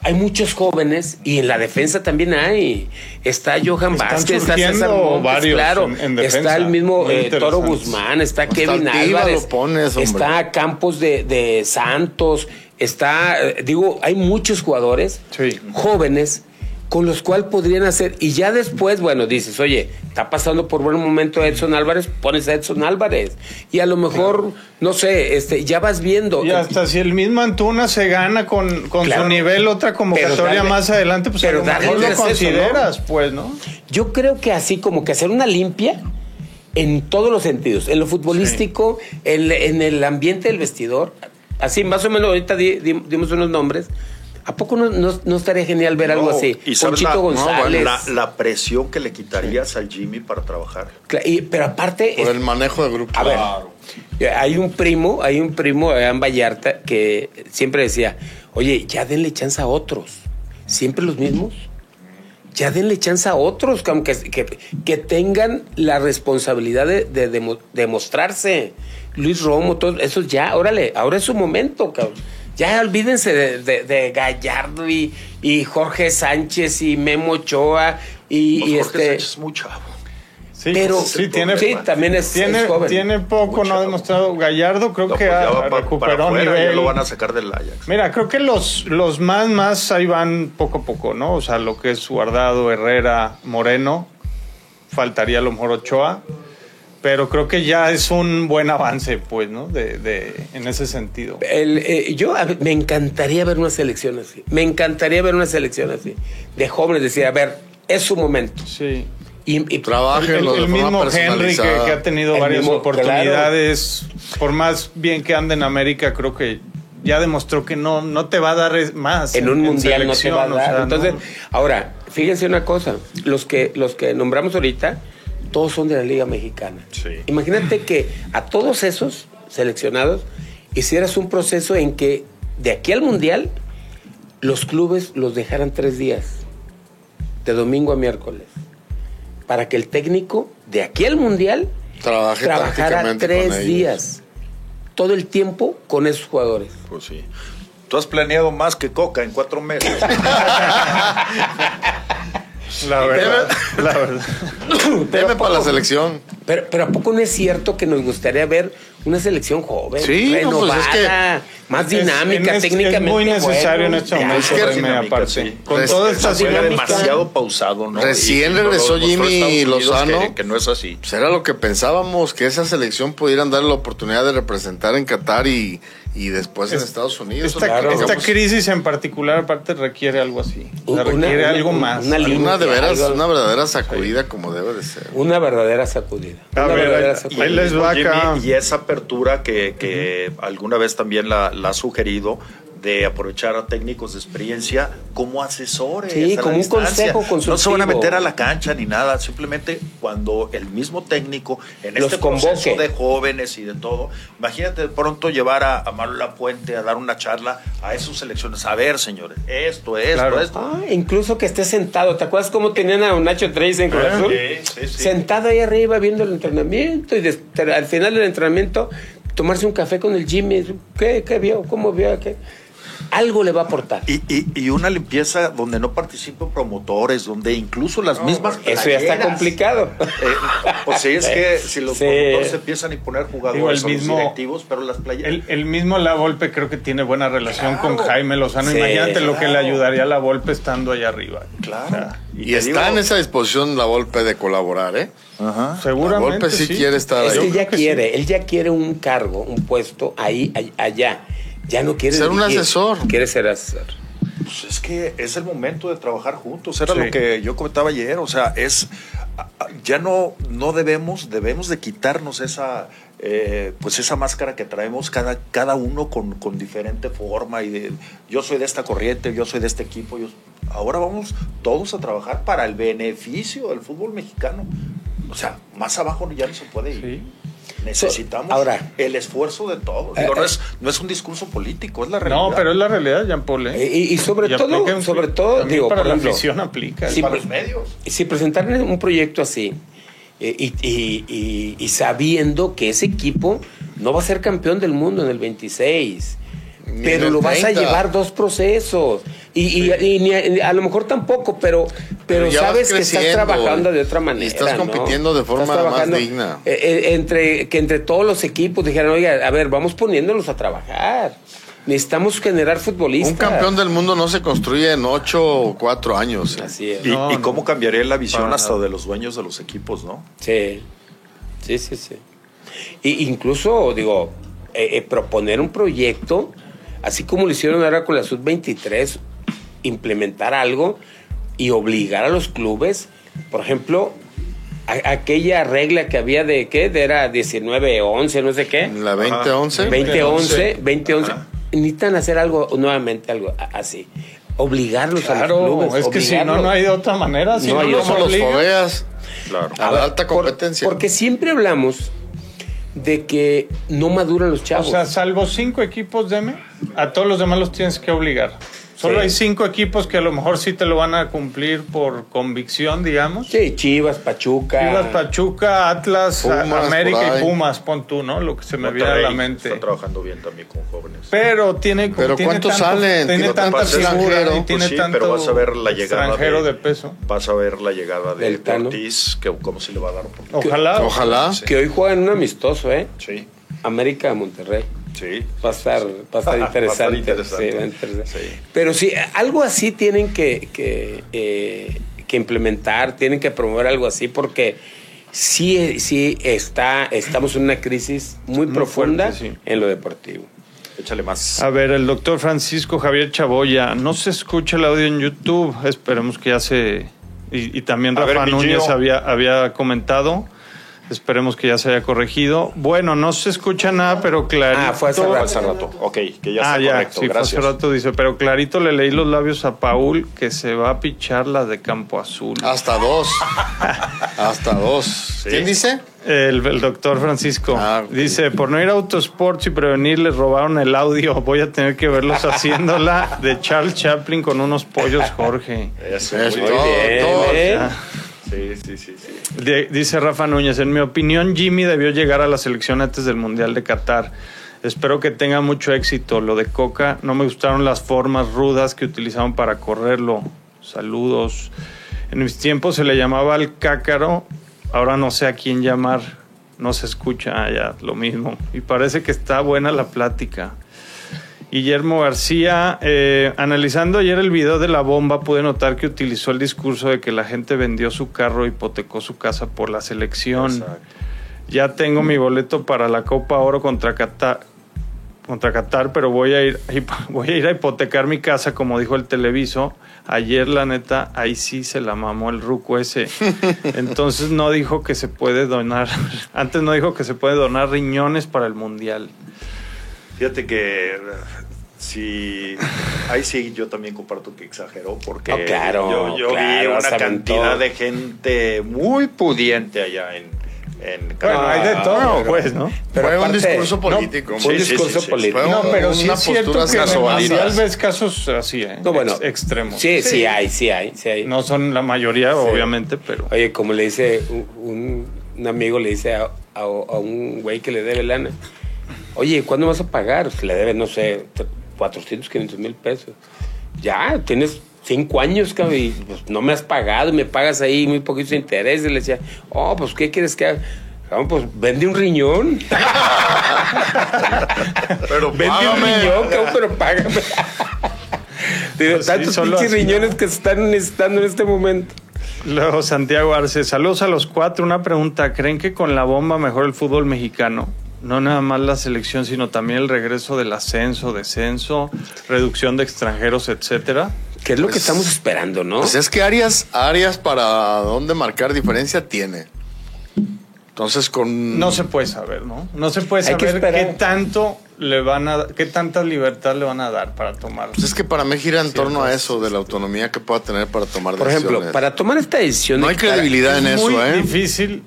hay muchos jóvenes y en la defensa también hay. Está Johan Están Vázquez, está César Montes, varios claro, en- en defensa, está el mismo eh, Toro. Guzmán, está Kevin Álvarez, lo pones, hombre. está Campos de, de Santos, está, eh, digo, hay muchos jugadores Sí. jóvenes con los cuales podrían hacer, y ya después, bueno, dices, oye, está pasando por buen momento Edson Álvarez, pones a Edson Álvarez, y a lo mejor, no sé, este, ya vas viendo. Y hasta si el mismo Antuna se gana con, con Claro. su nivel otra convocatoria darle- más adelante, pues a pero lo mejor el lo receso, consideras, pues, ¿no? Yo creo que así como que hacer una limpia en todos los sentidos, en lo futbolístico, en, en el ambiente del vestidor, así más o menos ahorita di- di- dimos unos nombres. ¿A poco no, no- no estaría genial ver algo No, así? Y sabes la, Ponchito no, bueno, González. la, la presión que le quitarías al Jimmy para trabajar. Y- pero aparte, Por es- el manejo de grupo. a ver, hay un primo, hay un primo en Vallarta que siempre decía, oye, ya denle chance a otros. Siempre los mismos. Ya denle chance a otros, que, aunque- que, que tengan la responsabilidad de, de demo- de mostrarse. Luis Romo, todos esos ya, órale, ahora es su momento, cabrón. Ya olvídense de, de- de Gallardo y, y Jorge Sánchez y Memo Ochoa y, Pues y Jorge este... Sánchez es muy chavo. Sí, Pero- sí, tiene, Sí, también es- tiene, es joven. tiene poco, no ha demostrado. Gallardo creo No, que pues ha- va para recuperó afuera, nivel. ya lo van a sacar del Ajax. Mira, creo que los, los más, más ahí van poco a poco, ¿no? O sea, lo que es Guardado, Herrera, Moreno, faltaría a lo mejor Ochoa, pero creo que ya es un buen avance, pues, ¿no? De, de, en ese sentido. El, eh, yo a me encantaría ver una selección así. Me encantaría ver una selección así. De jóvenes, decir, a ver, es su momento. Sí. Y, y- Trabajen El, el forma mismo Henry que, ha tenido El varias mismo, oportunidades, por más bien que ande en América, creo que ya demostró que no, no te va a dar más. en un mundial no te va a o dar. sea, Entonces, no. ahora, fíjense una cosa. Los que, los que nombramos ahorita, todos son de la Liga Mexicana. Sí. Imagínate que a todos esos seleccionados hicieras un proceso en que de aquí al mundial los clubes los dejaran tres días, de domingo a miércoles, para que el técnico de aquí al mundial Trabaje trabajara tres días, todo el tiempo con esos jugadores. Pues sí. Tú has planeado más que Coca en cuatro meses. La verdad, la verdad. Veme para la selección. Pero, pero ¿a poco no es cierto que nos gustaría ver una selección joven, Sí, no, renovada, pues es más Es- dinámica, en es- técnicamente? Es muy necesario en bueno? este Ya, momento, es que dinámica, aparte. sí. Con Res- toda esta dinámica. demasiado pausado, ¿no? Recién Y- regresó Jimmy Lozano. Que, que no es así. Pues era lo que pensábamos, que esa selección pudieran dar la oportunidad de representar en Qatar y, y después en Es- Estados Unidos. Esta, Claro. esta crisis en particular, aparte, requiere algo así. O sea, Una- requiere una- algo una- más. una línea. una de veras, algo- una verdadera sacudida como debe de ser. Una verdadera sacudida. A Una ver, verdadera ahí- sacudida. ahí les va Jimmy, acá. y esa apertura que, que alguna vez también la, la ha sugerido de aprovechar a técnicos de experiencia como asesores. Sí, como un consejo No se van a consultivo. meter a la cancha ni nada, simplemente cuando el mismo técnico en Los este proceso convoque. de jóvenes y de todo, imagínate de pronto llevar a, a Manuel Lapuente a dar una charla a esas selecciones. A ver, señores, esto, esto, Claro. esto. Ah, incluso que esté sentado. ¿Te acuerdas cómo tenían a un Nacho Trace en Cruz Azul? sí, sí, sí. Sentado ahí arriba viendo el entrenamiento y al final del entrenamiento tomarse un café con el Jimmy. ¿Qué, qué vio? ¿Cómo vio? ¿Qué? Algo le va a aportar. Y, y- y una limpieza donde no participan promotores, donde incluso las mismas. Eso ya está complicado. Eh, pues sí, es que si los Sí. promotores empiezan a imponer jugadores Digo, el mismo- directivos, pero las playeras. El, el mismo La Volpe creo que tiene buena relación con Jaime Lozano. Sí, Imagínate lo que le ayudaría a La Volpe estando allá arriba. Claro. O sea, Y, está digo- en esa disposición la Volpe de colaborar, ¿eh? Ajá. seguramente La Volpe sí quiere estar Es ahí. que ya que quiere, él ya quiere un cargo, un puesto ahí- allá. Ya no quiere Ser un dirigir, asesor. Quiere ser asesor. Pues es que es el momento de trabajar juntos. Era Sí. lo que yo comentaba ayer. O sea, es ya no, no debemos, debemos de quitarnos esa, eh, pues esa máscara que traemos cada, cada uno con, con diferente forma y de yo soy de esta corriente, yo soy de este equipo. yo- ahora vamos todos a trabajar para el beneficio del fútbol mexicano. O sea, más abajo ya no se puede ir. Sí. Necesitamos Ahora- el esfuerzo de todos. Eh, no, eh. es, no es un discurso político, es la realidad. No, pero es la realidad, Jean Paul. ¿eh? Y, y sobre Y todo, sobre todo, digo, para por la ejemplo, aplica. Sí, para los medios. si presentar un proyecto así eh, y, y- y- y sabiendo que ese equipo no va a ser campeón del mundo en el 26, Ni en pero lo vas a 30. llevar dos procesos y, y- y ni a, a lo mejor tampoco, pero pero, sabes que estás trabajando de otra y manera. estás ¿no? compitiendo de forma Estás más digna. eh, eh, entre que entre todos los equipos dijeran, oiga, a ver, vamos poniéndolos a trabajar. Necesitamos generar futbolistas. Un campeón del mundo no se construye en ocho o cuatro años. ¿eh? Así es. Y, No, y no. cómo cambiaría la visión Para hasta nada. de los dueños de los equipos, ¿no? Sí, sí, sí, sí. Y incluso, digo, eh, eh, proponer un proyecto, así como lo hicieron ahora con la Sub-23, implementar algo y obligar a los clubes, por ejemplo, a- aquella regla que había de, ¿qué? De era 19, 11, no sé qué. La 2011. 2011, 2011. Ajá. Necesitan hacer algo, nuevamente algo así. Obligarlos a los Claro, clubes. es que si no, no hay de otra manera. Si No no, hay los Como los fobeas Claro. a la alta Por- competencia. porque siempre hablamos de que no maduran los O chavos. sea, salvo cinco equipos, deme, a todos los demás los tienes que obligar. Solo Sí. hay cinco equipos que a lo mejor sí te lo van a cumplir por convicción, digamos. sí, Chivas, Pachuca. Chivas, Pachuca, Atlas, Pumas, América y. Pumas, pon tú, ¿no? Lo que se me viene a la mente. Está trabajando bien también con jóvenes. Pero tiene Pero tiene ¿cuántos tanto- salen? Tiene Tiene tanta figura y Pues tiene sí, tanto pero vas a ver la llegada extranjero de- de, peso. Vas a ver la llegada de, de. Ortiz, que cómo se le va a dar oportunidad. Ojalá. Ojalá. Sí. Que hoy juegan un amistoso, ¿eh? Sí, América Monterrey. Sí. Va a estar, va a estar Va a estar interesante. interesante. Sí, va a interesar. Sí. Pero sí, algo así tienen que, que, eh, que implementar, tienen que promover algo así, porque sí, sí está, estamos en una crisis muy, Muy profunda fuerte, sí. en lo deportivo. Échale más. A ver, el doctor Francisco Javier Chaboya, no se escucha el audio en YouTube, esperemos que ya se... Y, y también ver, Rafa Núñez había, había comentado, esperemos que ya se haya corregido. Bueno, no se escucha nada, pero clarito... Ah, fue hace Fue rato. hace rato. Ok, que ya Ah, está ya, correcto. sí, fue hace rato dice, pero clarito le leí los labios a Paul que se va a pichar la de Campo Azul. Hasta dos. Hasta dos. ¿Quién dice? El, el doctor Francisco Ah, dice, por no ir a Autosports y prevenir, les robaron el audio. Voy a tener que verlos haciéndola de Charles Chaplin con unos pollos, Jorge. Eso, Eso, muy todo, bien. todo. ¿eh? Sí, sí, sí, dice Rafa Núñez, en mi opinión Jimmy debió llegar a la selección antes del Mundial de Qatar. Espero que tenga mucho éxito. Lo de Coca, no me gustaron las formas rudas que utilizaron para correrlo. Saludos. En mis tiempos se le llamaba al cácaro, ahora no sé a quién llamar. No se escucha, ah, ya, lo mismo. Y parece que está buena la plática. Guillermo García, eh, analizando ayer el video de la bomba, pude notar que utilizó el discurso de que la gente vendió su carro, hipotecó su casa por la selección. Exacto. Ya tengo mi boleto para la Copa Oro contra Qatar, contra Qatar, pero voy a ir, voy a ir a hipotecar mi casa, como dijo el televiso. Ayer, la neta, ahí sí se la mamó el ruco ese. Entonces no dijo que se puede donar, antes no dijo que se puede donar riñones para el mundial. Fíjate que sí, ahí sí yo también comparto que exageró porque No, claro, yo, yo vi una cantidad de gente muy pudiente allá en, en Bueno, hay de todo, pero- pues, ¿no? Pero Fue un discurso no, político. fue un Sí, sí, discurso sí, sí. político. No, pero sí es cierto postura que en ves casos así, ¿eh? No, bueno, Ex- extremos. Sí, sí, hay, sí hay, sí hay. No son la mayoría, obviamente, pero... Oye, como le dice un, un- amigo, le dice a, a- a un güey que le debe lana, oye, ¿cuándo vas a pagar? Pues le debe, no sé, 400, 500 mil pesos. Ya, tienes cinco años, cabrón, y pues, no me has pagado, me pagas ahí muy poquitos intereses. Le decía, oh, pues, ¿qué quieres que haga? Cabrón, pues vende un riñón. Pero Vende un riñón, cabrón, pero págame. Pues tantos pinches riñones que se están necesitando en este momento. Luego Santiago Arce, saludos a los cuatro. Una pregunta, ¿creen que con la bomba mejor el fútbol mexicano? No nada más la selección, sino también el regreso del ascenso, descenso, reducción de extranjeros, etcétera. Que es lo que Pues- estamos esperando, ¿no? Pues es que Arias, Arias para dónde marcar diferencia tiene. Entonces con No se puede saber, ¿no? No se puede saber qué tanto le van a, qué tanta libertad le van a dar para tomar. Pues es que para mí gira en torno a eso, de la autonomía que pueda tener para tomar Por decisiones. ejemplo, para tomar esta decisión... No hay credibilidad en es muy eso, ¿eh? difícil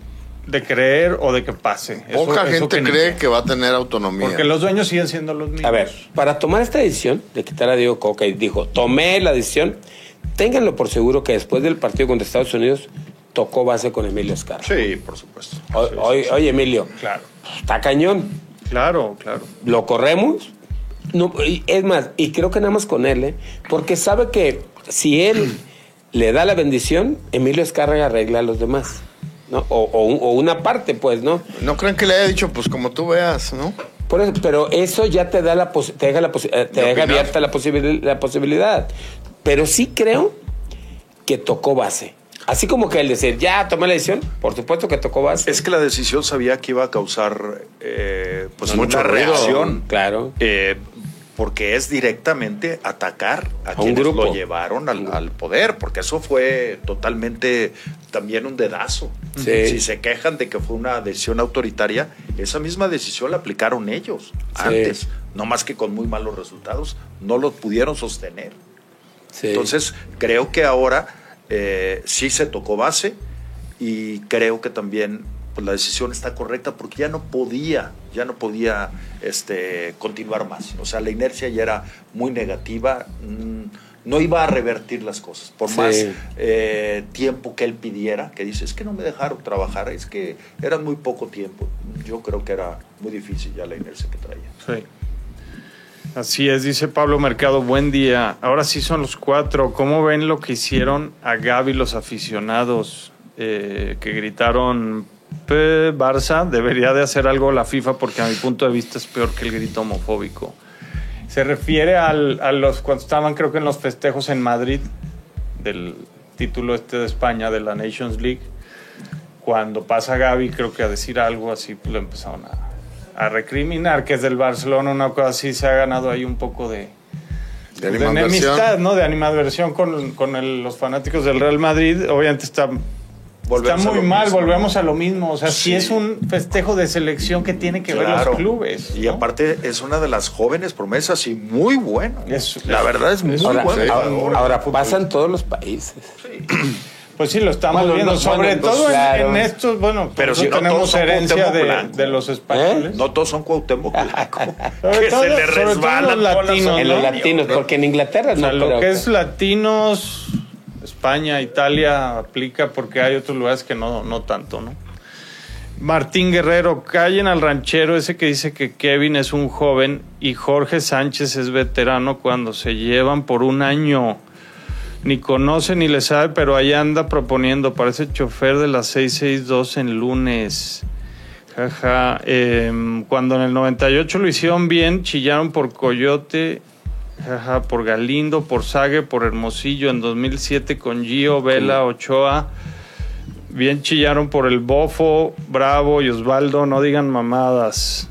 de creer o de que pase. Eso- Poca eso gente cree que va a tener autonomía. Porque los dueños siguen siendo los mismos. A ver, para tomar esta decisión de quitar a Diego Coca y dijo, tomé la decisión, ténganlo por seguro que después del partido contra Estados Unidos tocó base con Emilio Escarra. Sí, por supuesto. O- oye, oye, Emilio, Claro, está cañón. claro, claro. lo corremos. No, y es más, y creo que nada más con él, ¿eh? porque sabe que si él le da la bendición, Emilio Escarra arregla a los demás. ¿No? O, o un- o una parte, pues, ¿no? No creen que le haya dicho, pues como tú veas, ¿no? Por eso, pero eso ya te da la posi- te deja, la posi- eh, te De deja opinar. abierta la, posibil- la posibilidad. Pero sí creo que tocó base. Así como que el decir, ya tomé la decisión, por supuesto que tocó base. Es que la decisión sabía que iba a causar eh, pues mucha reacción. Claro. Eh, porque es directamente atacar a, quienes grupo. lo llevaron al, al poder, porque eso fue totalmente también un dedazo. Sí. Si se quejan de que fue una decisión autoritaria, esa misma decisión la aplicaron ellos antes, no más que con muy malos resultados, no lo pudieron sostener. Sí. Entonces, creo que ahora eh, sí se tocó base y creo que también pues, la decisión está correcta porque ya no podía, ya no podía este, continuar más. O sea, la inercia ya era muy negativa, mm, no iba a revertir las cosas. Por Sí. más eh, tiempo que él pidiera, que dice, es que no me dejaron trabajar, es que era muy poco tiempo. Yo creo que era muy difícil ya la inercia que traía. Sí. Así es, dice Pablo Mercado, buen día. Ahora sí son los cuatro. ¿Cómo ven lo que hicieron a Gaby los aficionados eh, que gritaron "P, Barça? Debería de hacer algo la FIFA porque a mi punto de vista es peor que el grito homofóbico. Se refiere al- a los cuando estaban creo que en los festejos en Madrid del título este de España de la Nations League cuando pasa Gaby, creo que a decir algo así, pues lo empezaron a, a recriminar, que es del Barcelona, una cosa así, se ha ganado ahí un poco de, De de animadversión. enemistad, ¿no? De animadversión con, con el- los fanáticos del Real Madrid. Obviamente está, Volvemos está muy lo mal, mismo. volvemos a lo mismo. O sea, si Sí. es un festejo de selección que tiene que ver Claro. los clubes. Y ¿no? aparte es una de las jóvenes promesas y muy bueno. Es- la verdad es muy es- ahora, ahora, ahora pasan todos los países. Pues sí, lo estamos Bueno, viendo, no, sobre bueno, todo en- claro. en, estos, bueno, Pero si no tenemos herencia de, Blanco. de los españoles. No todos son Cuauhtémoc Blanco. Sobre que todo- se le resbalan los latinos, En ¿no? los latinos, porque en Inglaterra O no sea, lo creo que es latinos, España, Italia aplica porque hay otros lugares que no, no tanto, ¿no? Martín Guerrero, callen al ranchero ese que dice que Kevin es un joven y Jorge Sánchez es veterano cuando se llevan por un año. Ni conoce ni le sabe, pero ahí anda proponiendo. Parece chofer de la 662 en lunes. Jaja. em, cuando en el 98 lo hicieron bien, chillaron por Coyote, jaja, por Galindo, por Sague, por Hermosillo. En 2007 con Gio, Vela, Ochoa. Bien chillaron por el Bofo, Bravo y Osvaldo. No digan mamadas.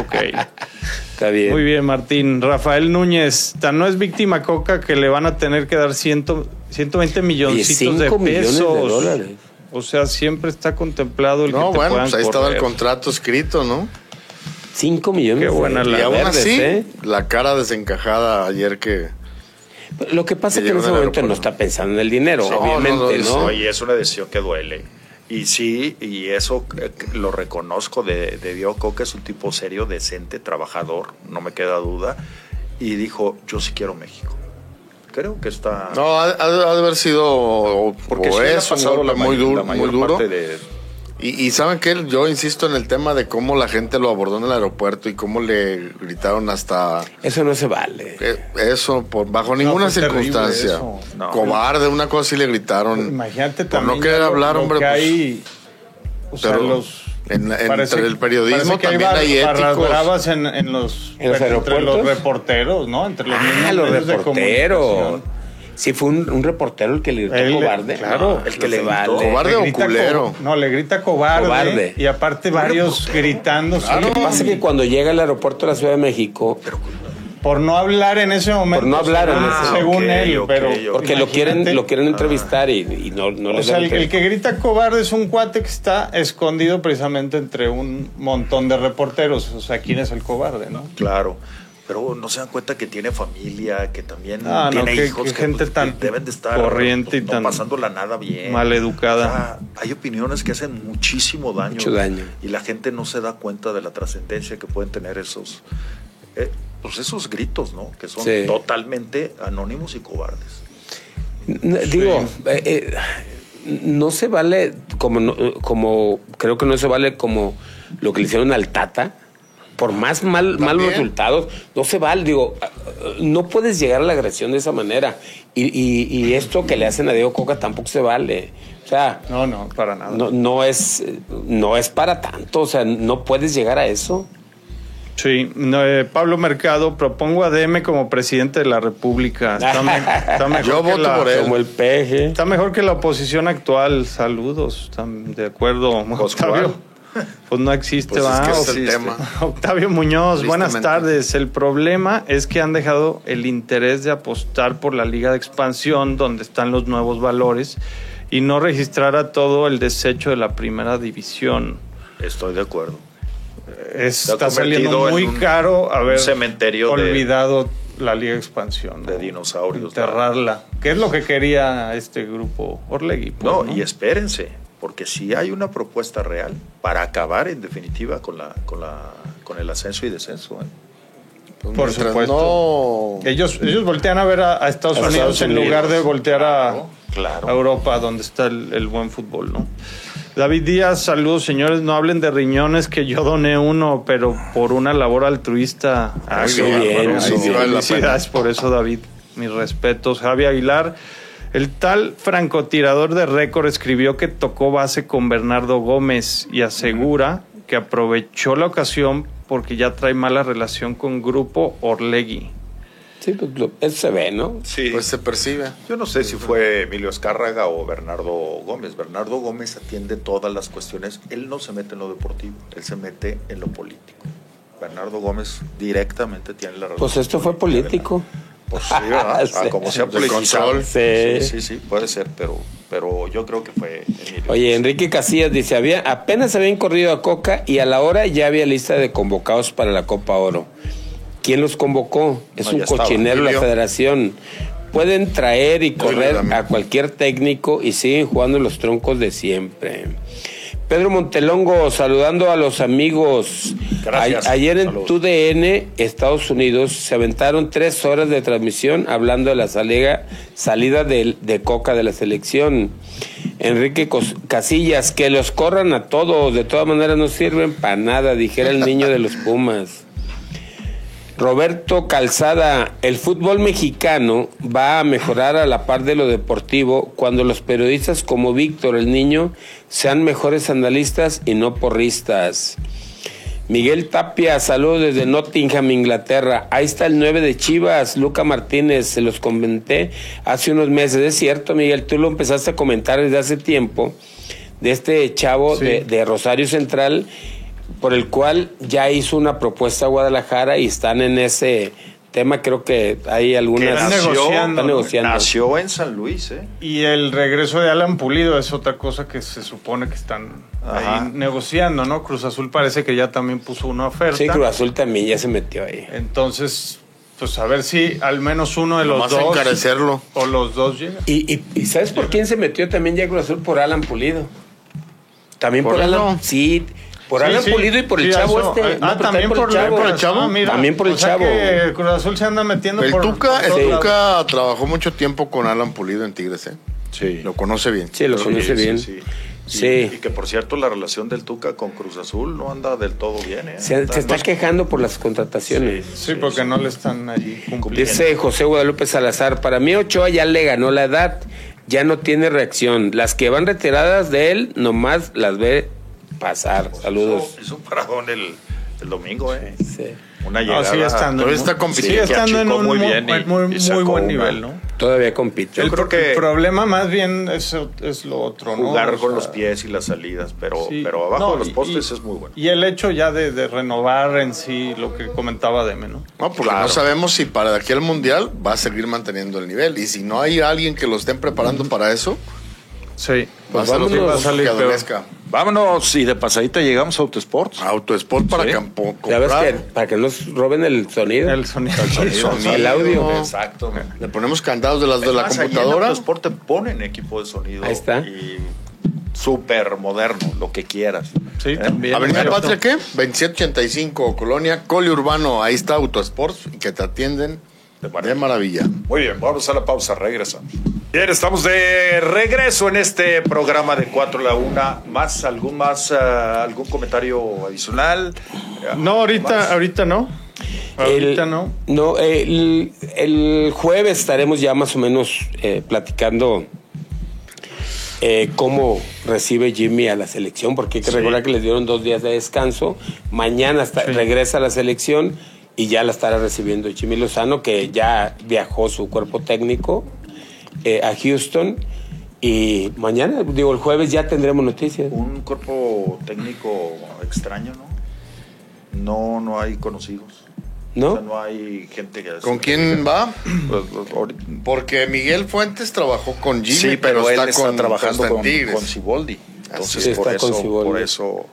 Ok. Está bien. Muy bien, Martín. Rafael Núñez, tan no es víctima Coca que le van a tener que dar ciento, 120 milloncitos de cinco millones de pesos. dólares. O sea, siempre está contemplado el No, que te bueno, puedan pues ahí estaba el correr. contrato escrito, ¿no? 5 millones Qué buena de la- Y aún verdes, así, ¿eh? la cara desencajada ayer que... Lo que pasa Que es que en ese momento no está pensando en el dinero, No, obviamente, no, no, ¿no? Oye, es una decisión que duele. Y sí, y eso eh, lo reconozco de, de Diego Coca, es un tipo serio, decente, trabajador, no me queda duda. Y dijo, yo sí quiero México. Creo que está... No, ha, ha de ha de haber sido o, porque o ha es un pasado golpe la muy duro, la muy duro. parte de, Y, y saben que yo insisto en el tema de cómo la gente lo abordó en el aeropuerto y cómo le gritaron hasta Eso no se vale. eh, eso por bajo ninguna terrible circunstancia. No. Cobarde, una cosa sí le gritaron. Imagínate por también. no querer hablar, lo hombre, que pues, hay, o sea, los. en- parece- entre el periodismo que también bar- hay barras éticos. en, en los, ¿En los entre los reporteros, ¿no? Entre los mismos Ah, los medios de reporteros. comunicación. Sí, fue un, un reportero el que le gritó Él- cobarde. claro, No, el que le vale. Cobarde Le o culero. co- no, le grita cobarde. Cobarde. Y aparte varios gritando. sí, Lo que pasa es que cuando llega al aeropuerto de la Ciudad de México, Por no hablar en ese momento. Por no hablar en según, ese- según Ah, ok, él, pero. porque lo quieren, lo quieren entrevistar y, y no, no O les sea, el, el que grita cobarde es un cuate que está escondido precisamente entre un montón de reporteros. O sea, ¿quién es el cobarde, no? Claro. Pero no se dan cuenta que tiene familia, que también Ah, no, tiene que- hijos que que, gente pues, tan deben de estar corriente y pues, no tan pasándola nada bien. maleducada. O sea, hay opiniones que hacen muchísimo daño, Mucho daño. y la gente no se da cuenta de la trascendencia que pueden tener esos eh, pues esos gritos, ¿no? Que son Sí. totalmente anónimos y cobardes. N- Digo, eh, eh, no se vale como, no- como, creo que no se vale como lo que le hicieron al Tata. Por más mal, malos resultados, no se vale. Digo, no puedes llegar a la agresión de esa manera. Y, y- y esto que le hacen a Diego Coca tampoco se vale. O sea, No, no, para nada. no, no, es, no es para tanto. O sea, no puedes llegar a eso. Sí, no, eh, Pablo Mercado, propongo a DM como presidente de la República. Está, me- está mejor Yo que voto la- por él. Como el peje. Está mejor que la oposición actual. Saludos. ¿Están de acuerdo, Pues, Octavio? Pues no existe, Pues es que es el tema. Octavio Muñoz, buenas tardes. El problema es que han dejado el interés de apostar por la liga de expansión, donde están los nuevos valores, y no registrar a todo el desecho de la primera división. Estoy de acuerdo. Ha está saliendo muy un- caro haber cementerio de- olvidado la liga de expansión. de ¿no? dinosaurios. Enterrarla. ¿Qué es lo que quería este grupo Orlegui? pues, No, y espérense, porque sí hay una propuesta real para acabar en definitiva con la con la con el ascenso y descenso. ¿eh? Pues Por supuesto. no- Ellos, ellos voltean a ver a, a Estados Unidos Estados en lugar de voltear a, Claro, a Europa, donde está el, el buen fútbol, ¿no? David Díaz, saludos señores, no hablen de riñones que yo doné uno, pero por una labor altruista. Ah, bien, vale la Felicidades por eso, David. Mis respetos. Javi Aguilar, el tal francotirador de récord escribió que tocó base con Bernardo Gómez y asegura que aprovechó la ocasión porque ya trae mala relación con Grupo Orlegui. Sí, pues se ve, ¿no? Sí. Pues se percibe. Yo no sé si fue Emilio Escárraga o Bernardo Gómez. Bernardo Gómez atiende todas las cuestiones. Él no se mete en lo deportivo, él se mete en lo político. Bernardo Gómez directamente tiene la Pues esto fue político. Pues sí, ¿verdad? Sí. Como control. Sí. Sí, sí, sí, puede ser, pero, pero yo creo que fue Emilio. Oye, Enrique Casillas dice, había, apenas habían corrido a Coca y a la hora ya había lista de convocados para la Copa Oro. ¿Quién los convocó? Es No, un cochinero la federación. Pueden traer y correr a cualquier técnico y siguen jugando los troncos de siempre. Pedro Montelongo, saludando a los amigos. Gracias. A- ayer en. TUDN, Estados Unidos, se aventaron tres horas de transmisión hablando de la salida, salida de, de Coca de la selección. Enrique Cos- Casillas, que los corran a todos, de todas maneras no sirven para nada, dijera el niño de los Pumas. Roberto Calzada, el fútbol mexicano va a mejorar a la par de lo deportivo cuando los periodistas como Víctor el Niño sean mejores analistas y no porristas. Miguel Tapia, saludos desde Nottingham, Inglaterra. Ahí está el 9 de Chivas, Luca Martínez, se los comenté hace unos meses. Es cierto, Miguel, tú lo empezaste a comentar desde hace tiempo de este chavo Sí. de, de Rosario Central, por el cual ya hizo una propuesta a Guadalajara y están en ese tema. Creo que hay algunas. Están nació, negociando, Están negociando. nació en San Luis, ¿eh? Y el regreso de Alan Pulido es otra cosa que se supone que están Ajá. ahí negociando, ¿no? Cruz Azul parece que ya también puso una oferta. Sí, Cruz Azul también ya se metió ahí. Entonces, pues a ver si al menos uno de los Nomás dos encarecerlo. o los dos llega. ¿Y, y, y sabes por quién se metió también ya Cruz Azul? Por Alan Pulido. También por, ¿Por él Alan. no? Sí, por Sí, Alan sí. Pulido y por el Sí, chavo eso. este. Ah, No, pero también por, el chavo. por el chavo. Ah, mira. También por el O sea chavo. que Cruz Azul se anda metiendo El por Tuca, por el. Tuca trabajó mucho tiempo con Alan Pulido en Tigres, ¿eh? Sí. Lo conoce bien. Sí, lo conoce sí, bien. sí. Y- Sí. Y, que por cierto, la relación del Tuca con Cruz Azul no anda del todo bien, ¿eh? Se, se está quejando por las contrataciones. Sí, porque no le están allí cumpliendo. Dice José Guadalupe Salazar, para mí Ochoa ya le ganó la edad, ya no tiene reacción. Las que van retiradas de él, nomás las ve pasar. Saludos. Hizo, hizo un paragón el, el domingo, ¿eh? Sí. Una No, llegada. sigue estando, Todavía está compitiendo. sigue estando en un muy muy, bien y- muy, y muy buen una- nivel, ¿no? Todavía compite. Yo el, creo problema más bien es, es lo otro, ¿no? Jugar O con sea, los pies y las salidas, pero, sí. pero abajo No, de los postes y- es muy bueno. Y el hecho ya de, de renovar en sí lo que comentaba Deme, ¿no? No, porque Claro. no sabemos si para de aquí al Mundial va a seguir manteniendo el nivel. Y si no hay alguien que lo estén preparando para eso, Sí. Pues Va vámonos. a salir Que. Vámonos y de pasadita llegamos a Autosports. Autosport para Sí. campo. Ya ves comprar. que para que nos roben el sonido. El sonido. El sonido. El audio. Exacto. Le ponemos candados de las de la En computadora. Autosport te ponen equipo de sonido. Ahí está. Y súper moderno, lo que quieras. Sí, ¿Eh? también. Avenida. Patria, ¿qué? 2785, Colonia Coli Urbano. Ahí está Autosports y que te atienden De de maravilla. Muy bien, vamos a la pausa, regresamos. Bien, estamos de regreso en este programa de 4 a la 1. ¿Más, algún más, ah, algún comentario adicional? No, ahorita, Más. ahorita no. Ahorita El- no. No, el, el jueves estaremos ya más o menos eh, platicando eh, cómo recibe Jimmy a la selección, porque hay que Sí. recordar que les dieron dos días de descanso. Mañana hasta- Sí. regresa a la selección y ya la estará recibiendo Jimmy Lozano, que ya viajó su cuerpo técnico eh, a Houston. Y mañana, digo, el jueves ya tendremos noticias. Un cuerpo técnico extraño, ¿no? No, no hay conocidos. ¿No? O sea, no hay gente que... ¿Con quién va? Pues, pues, Porque Miguel Fuentes trabajó con Jimmy, sí, pero, él está, con, trabajando con, con Siboldi. Entonces, es, por, eso, por eso,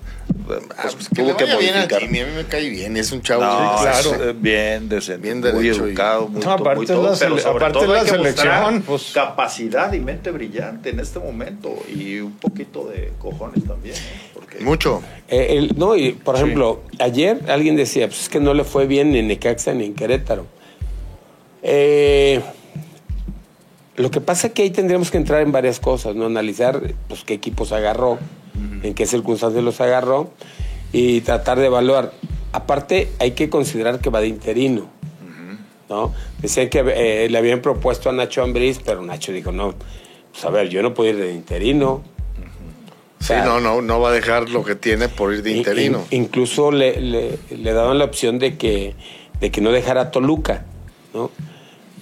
eh, Ah, pues, pues que tuvo que bien a a mí me cae bien, es un chavo. No, sí, claro. eh, bien decente, Bien muy educado, muy, No, aparte muy la todo, pero sobre aparte todo la hay que selección, pues. capacidad y mente brillante en este momento y un poquito de cojones también, ¿no? Porque Mucho. Eh, el- no, y por ejemplo, ayer alguien decía, pues es que no le fue bien ni en Necaxa ni en Querétaro. Eh, lo que pasa es que ahí tendríamos que entrar en varias cosas, ¿no? Analizar pues, qué equipos agarró, en qué circunstancias los agarró y tratar de evaluar. Aparte, hay que considerar que va de interino, ¿no? Decían que eh, le habían propuesto a Nacho Ambriz, pero Nacho dijo, no, pues a ver, yo no puedo ir de interino. O Sí, no, no, no va a dejar lo que tiene por ir de In- interino. in- incluso le, le- le daban la opción de que, de que no dejara a Toluca, ¿no?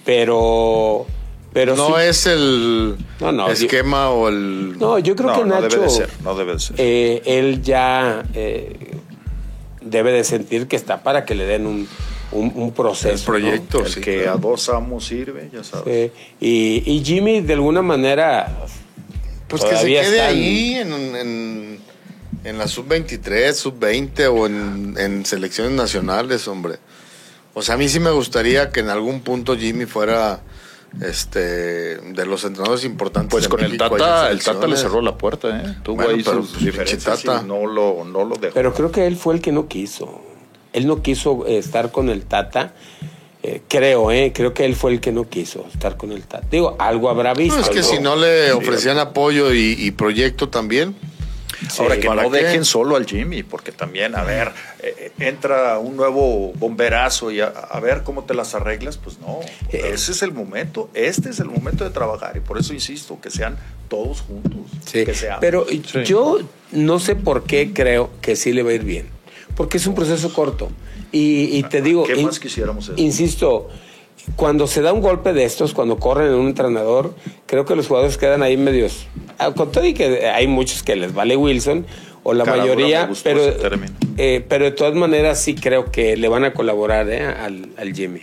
Pero, pero no sí- es el No, no, esquema o el... No, yo creo no, que no Nacho, debe de ser, no debe de ser. eh, él ya eh, debe de sentir que está para que le den un, un- un proceso. El proyecto. ¿no? el sí, que claro. a dos amos sirve, ya sabes. Y, y Jimmy, de alguna manera, Pues que se quede ahí en, en, en la sub-23, sub-20 o en, en selecciones nacionales, hombre. O sea, a mí sí me gustaría que en algún punto Jimmy fuera este de los entrenadores importantes. Pues con el México Tata, el Tata le cerró la puerta, ¿eh? Tuvo Bueno, ahí pero sus diferencias Tata. no lo, no lo dejó. Pero creo que él fue el que no quiso. Él no quiso eh, estar con el Tata. Eh, creo, ¿eh? Creo que él fue el que no quiso estar con el Tata. Digo, algo habrá visto. No, es que algo- si no le ofrecían apoyo y, y proyecto también. Ahora que ¿para no qué? dejen solo al Jimmy, porque también, a ver, eh, entra un nuevo bomberazo y a, a ver cómo te las arreglas, pues no. Eh. Ese es el momento, este es el momento de trabajar y por eso insisto, que sean todos juntos. Sí, que pero yo no sé por qué creo que sí le va a ir bien. Porque es un proceso corto. Y, y te digo, ¿Qué in- más quisiéramos eso? insisto, cuando se da un golpe de estos, cuando corren en un entrenador, creo que los jugadores quedan ahí medios. Con todo y que hay muchos que les vale Wilson, o la mayoría, pero, eh, pero de todas maneras sí creo que le van a colaborar eh, al, al Jimmy.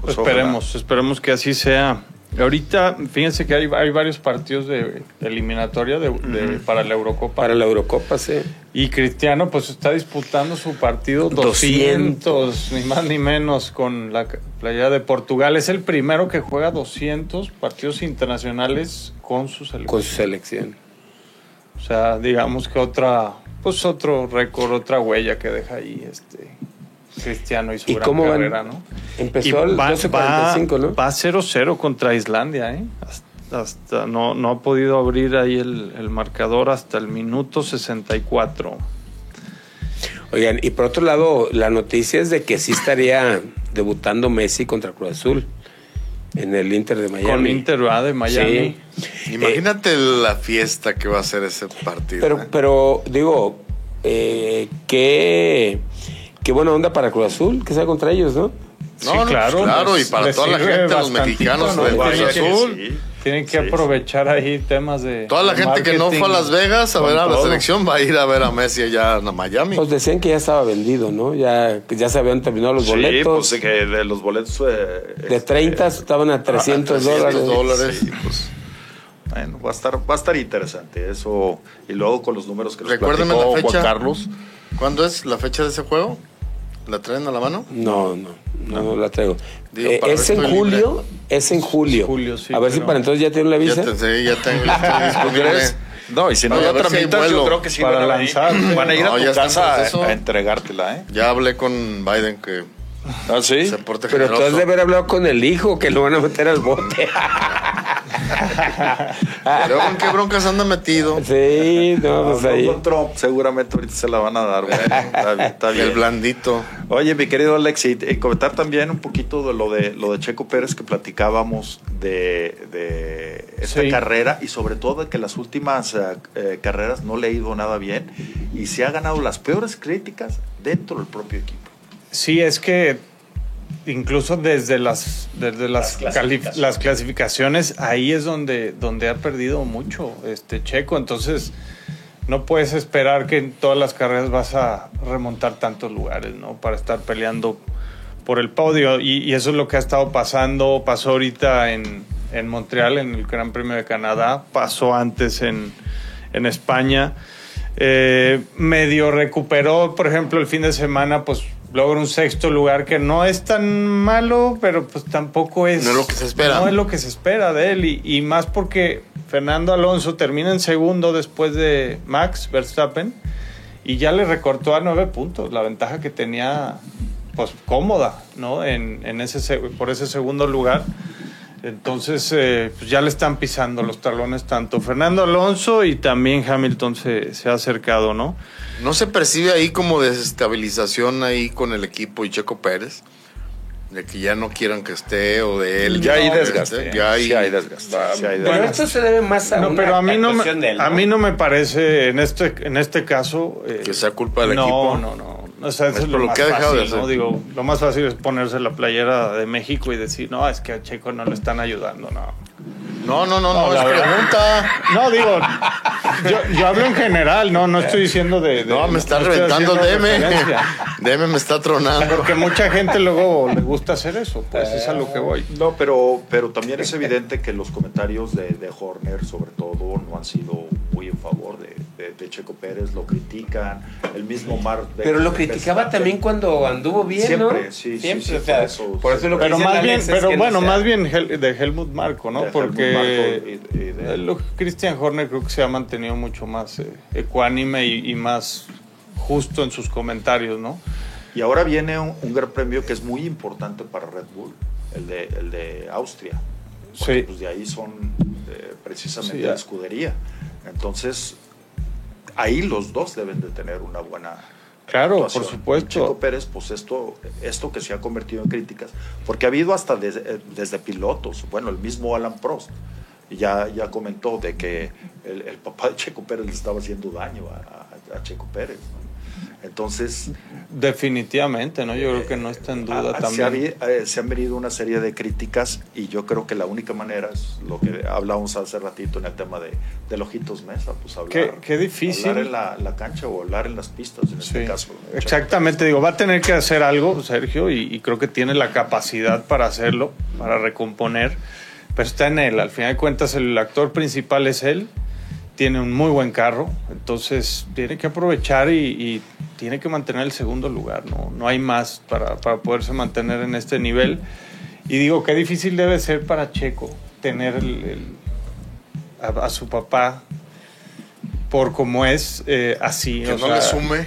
Pues esperemos, esperemos que así sea. Ahorita, fíjense que hay, hay varios partidos de eliminatoria de, de- para la Eurocopa. Para la Eurocopa, sí. Y Cristiano pues está disputando su partido 200, ni más ni menos con la playa de Portugal. Es el primero que juega 200 partidos internacionales con su selección. Con su selección. O sea, digamos que otra, pues otro récord, otra huella que deja ahí este Cristiano y su ¿Y gran cómo van? carrera, ¿no? Empezó Y al va, 12.45, ¿no? va 0-0 contra Islandia, ¿eh? Hasta, hasta- no, no ha podido abrir ahí el, el marcador hasta el minuto 64. Oigan, y por otro lado, la noticia es de que sí estaría debutando Messi contra Cruz Azul en el Inter de Miami. Con Inter ¿verdad? de Miami. Sí. Imagínate la fiesta que va a ser ese partido. Pero, ¿eh? pero digo, eh, qué, qué buena onda para Cruz Azul, que sea contra ellos, ¿no? No, Sí, no, claro, claro, les- y para toda la gente, los mexicanos ¿no? del Cruz Vaya que Azul. sí. Tienen que Sí, sí. aprovechar ahí temas de. Toda la de gente que no fue a Las Vegas a ver a la todo. selección va a ir a ver a Messi allá a Miami. Pues decían que ya estaba vendido, ¿no? Ya, que ya se habían terminado los Sí, boletos. pues que de los boletos eh, de este, 30 estaban a 300 300 dólares. dólares. Sí, pues, Bueno, va a estar, va a estar interesante eso. Y luego con los números que nos Recuérdame platicó la fecha. Juan Carlos. ¿Cuándo es la fecha de ese juego? ¿La traen a la mano? No, no, no, no la traigo. Digo, Eh, es en julio, es en julio. julio, sí, a ver si para entonces ya tienen la Ya, visa. te, sí, ya tengo ya. No, y si no la ver si tramitas, yo vuelo. creo que sí Para van a lanzarse. Van a ir No, a ya tu casa a, entregártela, ¿eh? Ya hablé con Biden que ¿Ah, sí? se porte Pero tú has generoso. de haber hablado con el hijo que lo van a meter al bote. Luego, ¿en qué broncas anda metido? sí, no, No, pues no, ahí. con Trump, seguramente ahorita se la van a dar. Bueno, está bien, está bien. El blandito. Oye, mi querido Alex, y, y comentar también un poquito de lo de lo de Checo Pérez que platicábamos de, de esta Sí. carrera y sobre todo de que las últimas eh, eh, carreras no le ha ido nada bien y se ha ganado las peores críticas dentro del propio equipo. Sí, es que incluso desde las desde las, Las clasificaciones. las clasificaciones ahí es donde donde ha perdido mucho este Checo, entonces no puedes esperar que en todas las carreras vas a remontar tantos lugares, ¿no? Para estar peleando por el podio y, y eso es lo que ha estado pasando, pasó ahorita en, en Montreal en el Gran Premio de Canadá, pasó antes en, en España. Eh, medio recuperó, por ejemplo, el fin de semana, pues logra un sexto lugar que no es tan malo, pero pues tampoco es... No es lo que se espera. No es lo que se espera de él y, y más porque Fernando Alonso termina en segundo después de Max Verstappen y ya le recortó a nueve puntos la ventaja que tenía pues cómoda, ¿no? En, en ese, se- por ese segundo lugar. Entonces, eh, pues ya le están pisando los talones tanto Fernando Alonso y también Hamilton se, se ha acercado, ¿no? ¿No se percibe ahí como desestabilización ahí con el equipo y Checo Pérez? De que ya no quieran que esté o de él. Ya hay no, desgaste. esté, Ya hay, Sí hay desgaste. sí hay Pero desgaste. esto se debe más a No, una pero a mí no, me, él, a mí no me parece en este, en este caso... eh, que sea culpa del no, equipo. No, no, O sea, eso Es lo, lo más que ha dejado de fácil, ¿no? hacer. Digo, lo más fácil es ponerse la playera de México y decir, no, es que a Checo no le están ayudando, no. No, no, no, No, no, la es verdad. pregunta. No, digo, yo, yo hablo en general, no, no estoy diciendo de... de- No, me está estoy reventando referencia. DM me está tronando. Porque mucha gente luego le gusta hacer eso, pues es a lo que voy. No, pero, pero también es evidente que los comentarios de, de Horner, sobre todo, no han sido muy en favor de, de- de Checo Pérez, lo critican, el mismo Mar. Pero lo criticaba también cuando anduvo bien, ¿no? Siempre, sí, sí, Siempre, sí, o sea, por eso- por eso lo que Pero más bien, es pero que no bueno, sea- más bien Hel- de Helmut Marco, ¿no? De Helmut Porque Marko y- y de- lo- Christian Horner creo que se ha mantenido mucho más eh, ecuánime y, y más justo en sus comentarios, ¿no? Y ahora viene un, un gran premio que es muy importante para Red Bull, el de, el de Austria. Porque, Sí. Pues de ahí son eh, precisamente Sí, la escudería. Entonces, ahí los dos deben de tener una buena Claro, actuación. por supuesto. Checo Pérez, pues esto, esto que se ha convertido en críticas, porque ha habido hasta desde, eh, desde pilotos, bueno, el mismo Alan Prost ya, ya comentó de que el, el papá de Checo Pérez le estaba haciendo daño a, a- a Checo Pérez. ¿no? Entonces, Definitivamente, ¿no? Yo creo que no está en duda Ah, se, también. habi- eh, se han venido una serie de críticas y yo creo que la única manera es lo que hablábamos hace ratito en el tema de, de Lojitos Mesa, pues hablar, Qué- qué difícil. hablar en la, la cancha o hablar en las pistas en este Sí, caso. exactamente, digo, va a tener que hacer algo, Sergio, y, y creo que tiene la capacidad para hacerlo, para recomponer, pero está en él, al final de cuentas el actor principal es él, tiene un muy buen carro, entonces tiene que aprovechar y, y tiene que mantener el segundo lugar, no, no hay más para, para poderse mantener en este nivel. Y digo, qué difícil debe ser para Checo tener el- el- a, a su papá por como es eh, así. Que o no sea, le sume.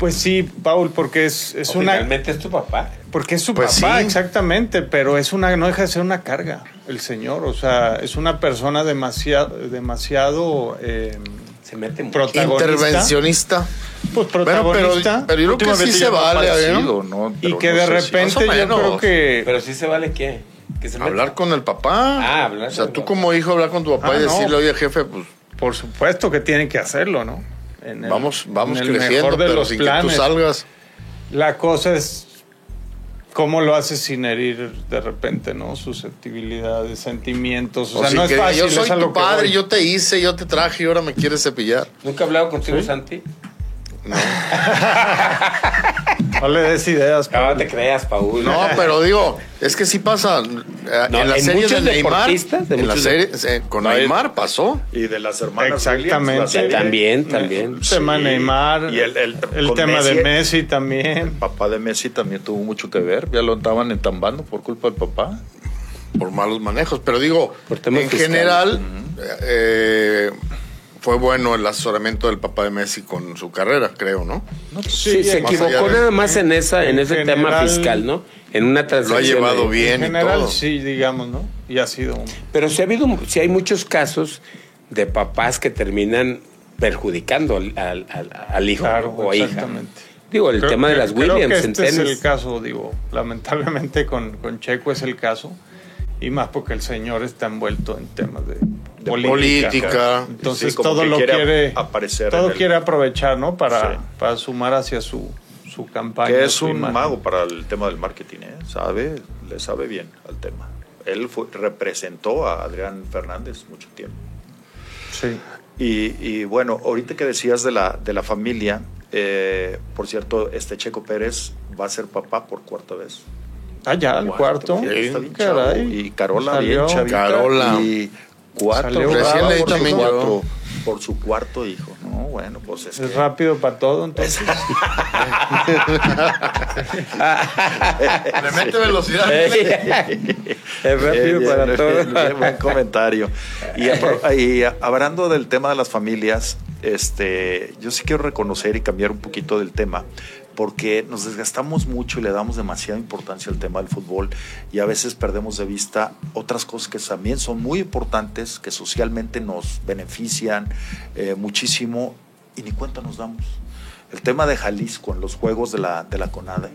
Pues sí, Paul, porque es, es O una... Finalmente es tu papá. Porque es su Pues papá, sí. exactamente, pero es una, no deja de ser una carga, el señor. O sea, es una persona demasiado, demasiado eh, Se mete mucho. protagonista. Intervencionista. Pues Bueno, pero, protagonista. pero yo creo que sí se vale, ¿eh? aparecido, ¿no? y que no de si- repente yo creo que... Pero sí se vale qué. Que se Hablar con el papá. Ah, hablar O sea, con tú como hijo hablar con tu papá Ah, y no. decirle, oye, jefe, pues Por supuesto que tienen que hacerlo, ¿no? En el- vamos, vamos en el creciendo, mejor de pero los sin planes. que tú salgas. La cosa es cómo lo haces sin herir de repente, ¿no? Susceptibilidades, sentimientos. O, O sea, no es fácil. yo soy tu padre, yo te hice, yo te traje y ahora me quieres cepillar. ¿Nunca he hablado contigo, ¿Sí? Santi? No. No le des ideas. No te creas, Paul. No, pero digo, es que sí pasa. eh, No, en la en serie de Neymar, de en la serie, eh, con Neymar pasó. Y de las hermanas Exactamente. Williams, la. También, también. El tema Sí. Neymar. Y el, el, tema de Messi, también. papá de Messi también tuvo mucho que ver. Ya lo andaban entambando por culpa del papá. por malos manejos. Pero digo, Por en fiscales. general, eh, fue bueno el asesoramiento del papá de Messi con su carrera, creo, ¿no? Sí, se más equivocó de- nada más en esa, en en ese tema general- fiscal, ¿no? En una Lo ha transacción. llevado de- bien En y general, todo. sí, digamos, ¿no? Y ha sido un... Pero sí ha habido, sí hay muchos casos de papás que terminan perjudicando al, al- al- al hijo Claro, o hija. exactamente. Digo, el Creo tema de las creo Williams que en este es tenis. el caso, digo, lamentablemente con, con Checo es el caso. Y más porque el señor está envuelto en temas de, De política. Entonces Sí, todo que lo quiere quiere, aparecer todo el- quiere aprovechar, ¿no? Para, Sí. para sumar hacia su, su campaña. Que es su un imagen. mago para el tema del marketing, ¿eh? Sabe, le sabe bien al tema. Él fue- representó a Adrián Fernández mucho tiempo. Sí. Y, y bueno, ahorita que decías de la, de la familia, eh, por cierto, este Checo Pérez va a ser papá por cuarta vez. Ah, ya, el cuarto. Sí, está bien Caray. chavo. Y Carola Salió. bien chavita. Carola. Y cuatro. Salió Recién brava leí por, su también yo. cuatro, por su cuarto hijo. No, bueno, pues es, Es que- rápido para todo, entonces. Le mete velocidad. es rápido Bien, para bien, todo. buen comentario. Y, y hablando del tema de las familias, este, yo sí quiero reconocer y cambiar un poquito del tema, porque nos desgastamos mucho y le damos demasiada importancia al tema del fútbol y a veces perdemos de vista otras cosas que también son muy importantes, que socialmente nos benefician eh, muchísimo y ni cuenta nos damos. El tema de Jalisco en los juegos de la, de la CONADE,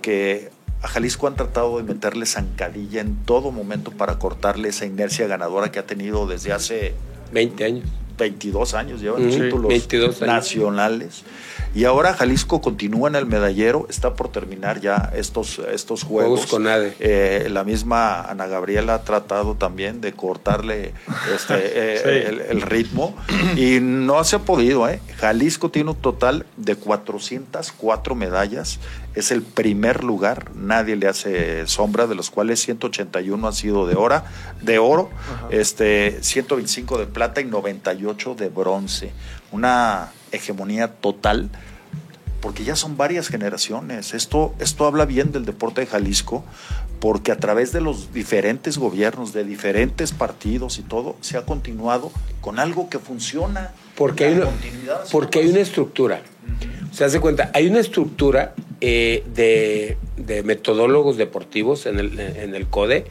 que a Jalisco han tratado de meterle zancadilla en todo momento para cortarle esa inercia ganadora que ha tenido desde hace 20 años. 22 años, llevan Ujú, títulos 22 años. nacionales. Y ahora Jalisco continúa en el medallero, está por terminar ya estos, estos juegos. Juegos con ADE. Eh, la misma Ana Gabriela ha tratado también de cortarle este, eh, Sí. el, el ritmo y no se ha podido. ¿eh? Jalisco tiene un total de 404 medallas, es el primer lugar, nadie le hace sombra, de los cuales 181 han sido de, hora, de oro, este, 125 de plata y 98 de bronce. Una hegemonía total porque ya son varias generaciones. Esto, esto habla bien del deporte de Jalisco, porque a través de los diferentes gobiernos, de diferentes partidos y todo, se ha continuado con algo que funciona. Porque hay una, porque hay una es. estructura. Se hace cuenta, hay una estructura eh, de, de metodólogos deportivos en el, en el CODE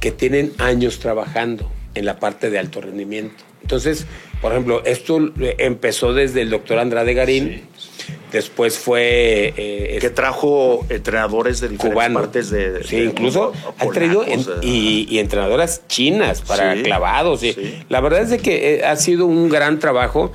que tienen años trabajando en la parte de alto rendimiento. Entonces, por ejemplo, esto eh, empezó desde el doctor Andrade Garín, después fue... eh, que trajo entrenadores de diferentes cubano. partes de... sí, de- incluso han traído en- polacos, y, y entrenadoras chinas para Sí, clavados. y sí. La verdad es de que eh, ha sido un gran trabajo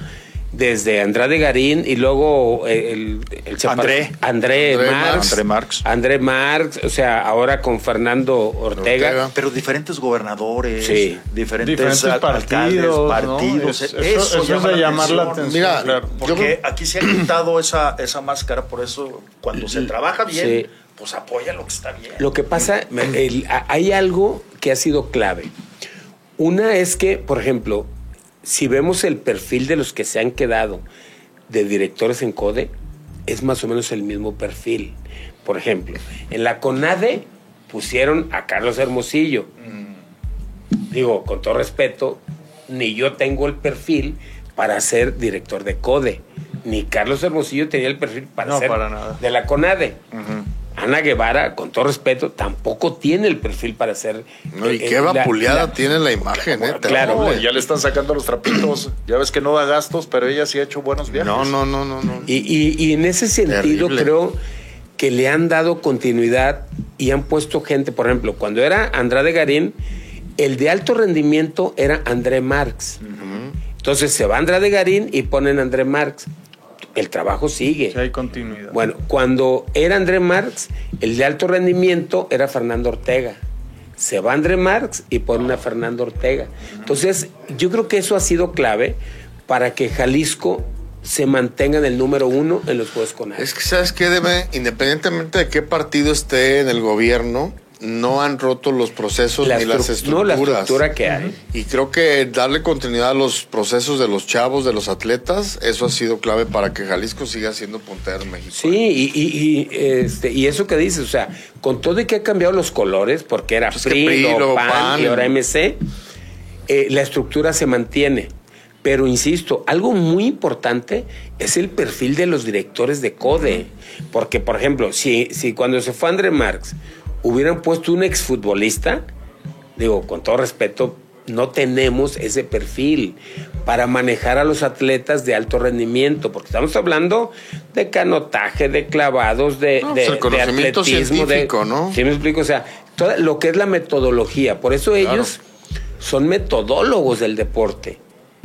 desde Andrade Garín y luego eh, el, el André. André, André Marx, André Marx. André Marx, o sea, ahora con Fernando Ortega. Ortega. Pero diferentes gobernadores, Sí. diferentes, Diferentes alcaldes, partidos, ¿no? partidos. Es- Eso, eso- eso llama es de llamar la atención. Mira, claro. yo Porque creo- aquí se ha quitado esa, esa máscara, por eso cuando se trabaja bien, Sí. pues apoya lo que está bien. Lo que pasa, el- hay algo que ha sido clave. Una es que, por ejemplo, si vemos el perfil de los que se han quedado de directores en CODE, es más o menos el mismo perfil. Por ejemplo, en la CONADE pusieron a Carlos Hermosillo. Digo, con todo respeto, ni yo tengo el perfil para ser director de CODE, ni Carlos Hermosillo tenía el perfil para No, ser para nada. de la CONADE. Ana Guevara, con todo respeto, tampoco tiene el perfil para ser. No, y eh, qué vapuleada tiene la imagen, ¿eh? Claro. No, Terrible. ya le están sacando los trapitos. Ya ves que no da gastos, pero ella sí ha hecho buenos viajes. No, no, no, no, no. Y, y- y en ese sentido Terrible. creo que le han dado continuidad y han puesto gente, por ejemplo, cuando era Andrade Garín, el de alto rendimiento era André Marx. Entonces se va Andrade Garín y ponen André Marx. El trabajo sigue. Sí, hay continuidad. Bueno, cuando era André Marx, el de alto rendimiento era Fernando Ortega. Se va André Marx y ponen a Fernando Ortega. Entonces, yo creo que eso ha sido clave para que Jalisco se mantenga en el número uno en los Juegos con Es que, ¿sabes qué? Debe, independientemente de qué partido esté en el gobierno, no han roto los procesos La ni las estru- estructuras. no, la estructura que hay. Y creo que darle continuidad a los procesos de los chavos, de los atletas, eso ha sido clave para que Jalisco siga siendo puntero en México. Sí, y, y, y, este, y eso que dices, o sea, con todo y que ha cambiado los colores, porque era Pues PRI, PRI, PAN. y ahora MC, eh, la estructura se mantiene. Pero insisto, algo muy importante es el perfil de los directores de CODE. Porque, por ejemplo, si, si cuando se fue André Marx hubieran puesto un exfutbolista, digo, con todo respeto, no tenemos ese perfil para manejar a los atletas de alto rendimiento, porque estamos hablando de canotaje, de clavados, de, No, de, pues el de conocimiento atletismo, de- científico, ¿no? ¿Sí me explico? O sea, lo que es la metodología. Por eso ellos son metodólogos del deporte.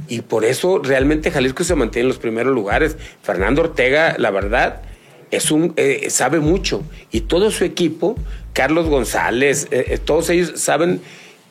Y por eso realmente Jalisco se mantiene en los primeros lugares. Fernando Ortega, la verdad, es un eh, sabe mucho. Y todo su equipo, Carlos González, eh, eh, todos ellos saben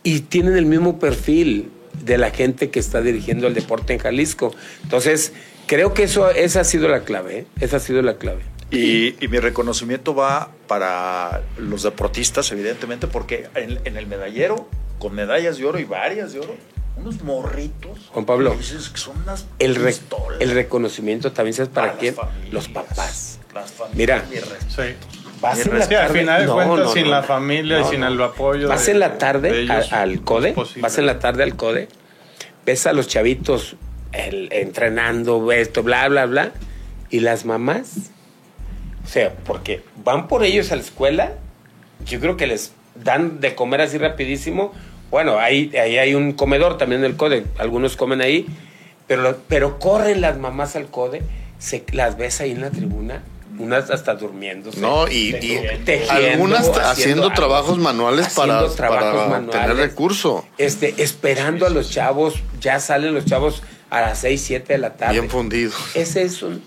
y tienen el mismo perfil de la gente que está dirigiendo el deporte en Jalisco. Entonces, creo que eso, esa ha sido la clave. ¿eh? Esa ha sido la clave. Y, y mi reconocimiento va para los deportistas, evidentemente, porque en, en el medallero, con medallas de oro y varias de oro, unos morritos. Juan Pablo, que son unas El, re- el reconocimiento también, ¿sabes para, las quién? Los papás. Las familias. Mira. Sí. Vas en la Sí, al tarde- final de No, cuentas, no, sin no, la no. familia No, y sin no. el apoyo. Vas de- en la de tarde ellos, al, al CODE, vas en la tarde al CODE, ves a los chavitos el- entrenando, esto, bla, bla, bla, y las mamás, o sea, porque van por ellos a la escuela, yo creo que les dan de comer así rapidísimo. Bueno, ahí, ahí hay un comedor también en el CODE, algunos comen ahí, pero, pero corren las mamás al CODE, se, las ves ahí en la tribuna, unas hasta durmiéndose. No, y, y Tejiendo, algunas haciendo haciendo, algo. trabajos manuales para, Haciendo trabajos para manuales. tener recurso. Este, esperando a los chavos, ya salen los chavos a las 6, 7 de la tarde. Bien fundidos. Ese son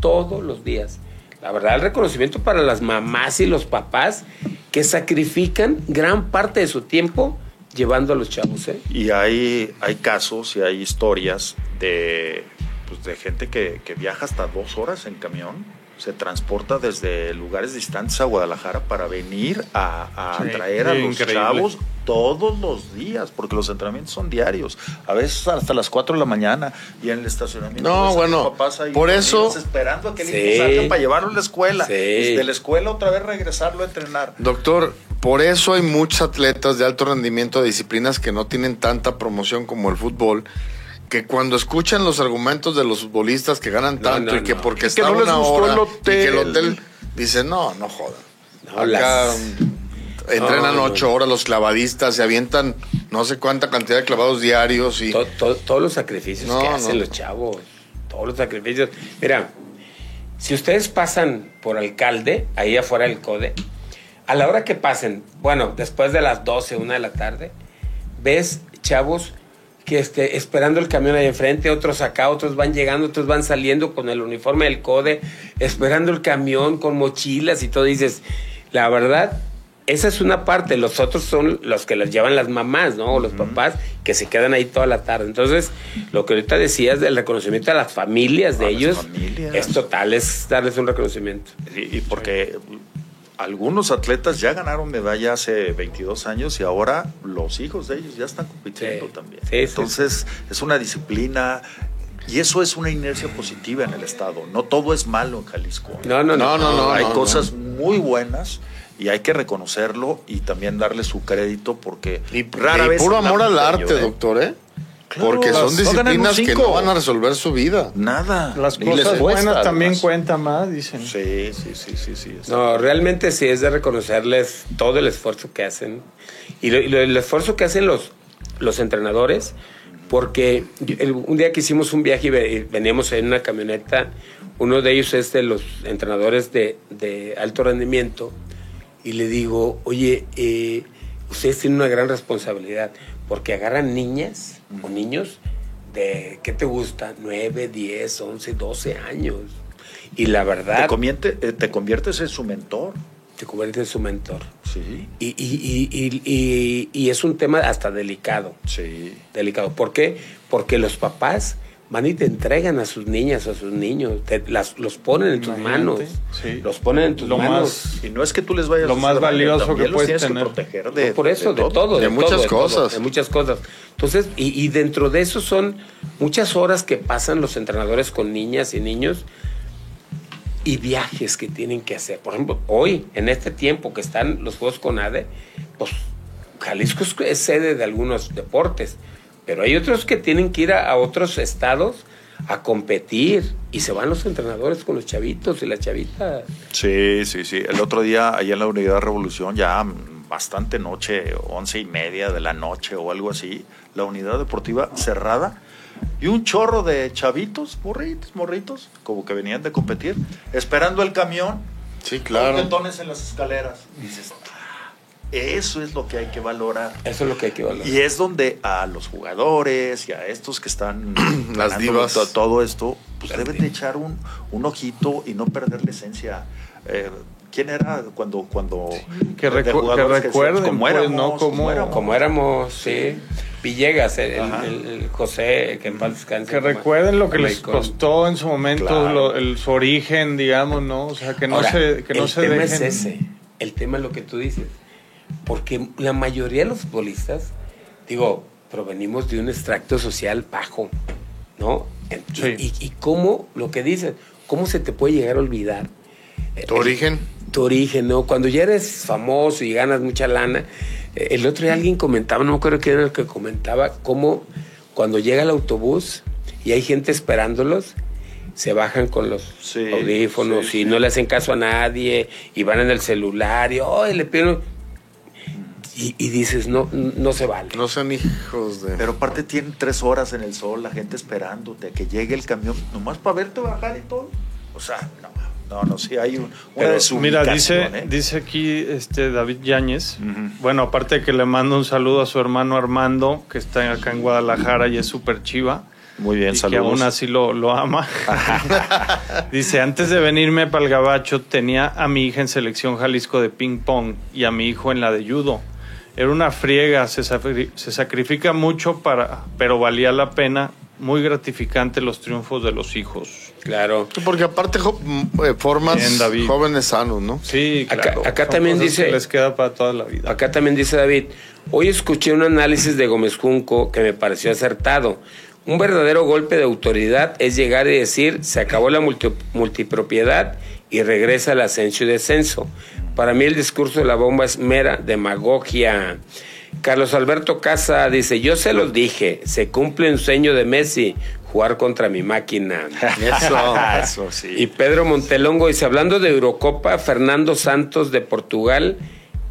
todos los días. La verdad, el reconocimiento para las mamás y los papás que sacrifican gran parte de su tiempo llevando a los chavos. ¿eh? Y hay, hay casos y hay historias de, pues, de gente que, que viaja hasta dos horas en camión, se transporta desde lugares distantes a Guadalajara para venir a, a Sí, traer a los increíble. chavos todos los días, porque los entrenamientos son diarios, a veces hasta las 4 de la mañana y en el estacionamiento. No, bueno, los papás ahí por eso- esperando a que el Sí. hijo salga para llevarlo a la escuela, Sí. y de la escuela otra vez regresarlo a entrenar. Doctor, por eso hay muchos atletas de alto rendimiento de disciplinas que no tienen tanta promoción como el fútbol, que cuando escuchan los argumentos de los futbolistas que ganan tanto no, y que porque está no una hora el y que el hotel. dice no, no jodan. No, Acá las- mm, entrenan ocho horas los clavadistas, se avientan no sé cuánta cantidad de clavados diarios y To- to- todos los sacrificios que hacen los chavos, todos los sacrificios. Mira, si ustedes pasan por alcalde, ahí afuera del CODE, a la hora que pasen, bueno, después de las 12, una de la tarde, ves chavos que este, esperando el camión ahí enfrente, otros acá, otros van llegando, otros van saliendo con el uniforme del CODE, esperando el camión con mochilas y todo. Dices, la verdad, esa es una parte, los otros son los que las llevan las mamás, ¿no? O los papás que se quedan ahí toda la tarde. Entonces, lo que ahorita decías del reconocimiento a las familias de A las ellos familias. es total, es darles un reconocimiento. Y, y porque algunos atletas ya ganaron medalla hace 22 años y ahora los hijos de ellos ya están compitiendo Sí. también. Sí, sí. Entonces es una disciplina y eso es una inercia positiva en el estado. No todo es malo en Jalisco. No, no, no. No, no, no. hay cosas muy buenas y hay que reconocerlo y también darle su crédito porque Y, rara y vez puro amor al arte, ¿eh? doctor, ¿eh? Claro, Porque las- son no disciplinas que no van a resolver su vida. Nada. Las les cosas cuesta, buenas también además. cuentan más, dicen. Sí, sí, sí, sí, sí. No, realmente sí es de reconocerles todo el esfuerzo que hacen y, lo- y lo- el esfuerzo que hacen los, los entrenadores, porque el- un día que hicimos un viaje y veníamos en una camioneta, uno de ellos es de los entrenadores de, de alto rendimiento, y le digo, oye, eh, ustedes tienen una gran responsabilidad, porque agarran niñas o niños de, ¿qué te gusta? 9, 10, 11, 12 años. Y la verdad... Te, convierte- eh, te conviertes en su mentor. te conviertes en su mentor. Sí, Y, y- y- y- y- y es un tema hasta delicado, sí. delicado. ¿Por qué? Porque los papás van y te entregan a sus niñas o a sus niños, te, las, los ponen en tus Imagínate, manos, sí. los ponen en tus Lo manos. más- Y no es que tú les vayas Lo a más valioso que puedes tener. que proteger de, por eso, de, todo, De muchas todo, cosas. de muchas cosas. Entonces, y, y dentro de eso son muchas horas que pasan los entrenadores con niñas y niños y viajes que tienen que hacer. Por ejemplo, hoy, en este tiempo que están los Juegos con ADE, pues Jalisco es sede de algunos deportes, pero hay otros que tienen que ir a, a otros estados a competir y se van los entrenadores con los chavitos y las chavitas. Sí, sí, sí. El otro día, allá en la Unidad Revolución, ya bastante noche, once y media de la noche o algo así, la unidad deportiva cerrada y un chorro de chavitos, morritos, morritos, como que venían de competir, esperando el camión, Sí, con claro. tetones en las escaleras. Dices, "Ah, eso es lo que hay que valorar. Eso es lo que hay que valorar. Y es donde a los jugadores y a estos que están Las divas. to- todo esto, pues Las deben de echar un, un ojito y no perder la esencia. Eh, ¿Quién era cuando cuando Que recu- recuerden, cómo pues, éramos, ¿no? cómo Cómo- éramos? Como éramos, sí. Villegas, el, José, que en paz descanse. Que como- recuerden lo que como les costó en su momento, Claro. lo- el, su origen, digamos, ¿no? O sea, que no Ahora, se, que no el se tema dejen. es ese. El tema es lo que tú dices. Porque la mayoría de los futbolistas, digo, provenimos de un extracto social bajo, ¿no? Y, Sí. y, y cómo, lo que dices, ¿cómo se te puede llegar a olvidar? Tu origen. tu origen, ¿no? Cuando ya eres famoso y ganas mucha lana, eh, el otro día alguien comentaba, no creo que era el que comentaba, cómo cuando llega el autobús y hay gente esperándolos, se bajan con los Sí, audífonos sí, y sí. no le hacen caso a nadie y van en el celular y "Ay, le piden... Y, y dices, no, no se vale. No sean hijos de. Pero aparte tienen tres horas en el sol, la gente esperándote a que llegue el camión, nomás para verte bajar y todo. O sea, no, no, no, sí hay un, una Pero, mira, dice, ¿eh? dice aquí este David Yáñez. Bueno, aparte de que le mando un saludo a su hermano Armando, que está acá en Guadalajara y es súper chiva. Muy bien, y que saludos. aún así lo, lo ama. Dice, antes de venirme para el Gabacho, tenía a mi hija en selección Jalisco de ping pong y a mi hijo en la de judo. Era una friega, se, se sacrifica mucho, para, pero valía la pena. Muy gratificante los triunfos de los hijos. Claro. Porque aparte jo- eh, formas Bien, jóvenes sanos, ¿no? Sí, claro. acá también dice- que les queda para toda la vida. Acá también dice David, hoy escuché un análisis de Gómez Junco que me pareció acertado. Un verdadero golpe de autoridad es llegar y decir, se acabó la multi- multipropiedad y regresa el ascenso y descenso. Para mí el discurso de la bomba es mera demagogia. Carlos Alberto Casa dice, yo se los dije, se cumple un sueño de Messi, jugar contra mi máquina. Eso. Eso sí. Y Pedro Montelongo dice, hablando de Eurocopa, Fernando Santos de Portugal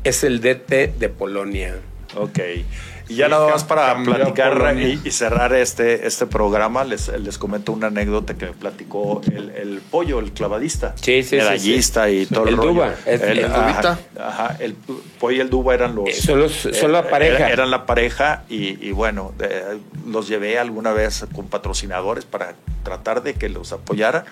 es el DT de Polonia. Ok. Y ya Sí, nada más para platicar y, y cerrar este, este programa, les, les comento una anécdota que me platicó el, el pollo, el clavadista. Sí, sí, sí, medallista y todo el, El rollo. Duba, es- el ajá, Dubita. Ajá, el pollo y el Duba eran los... Eh, son los- son la eh, pareja. Eran la pareja y, y bueno, de- los llevé alguna vez con patrocinadores para tratar de que los apoyara.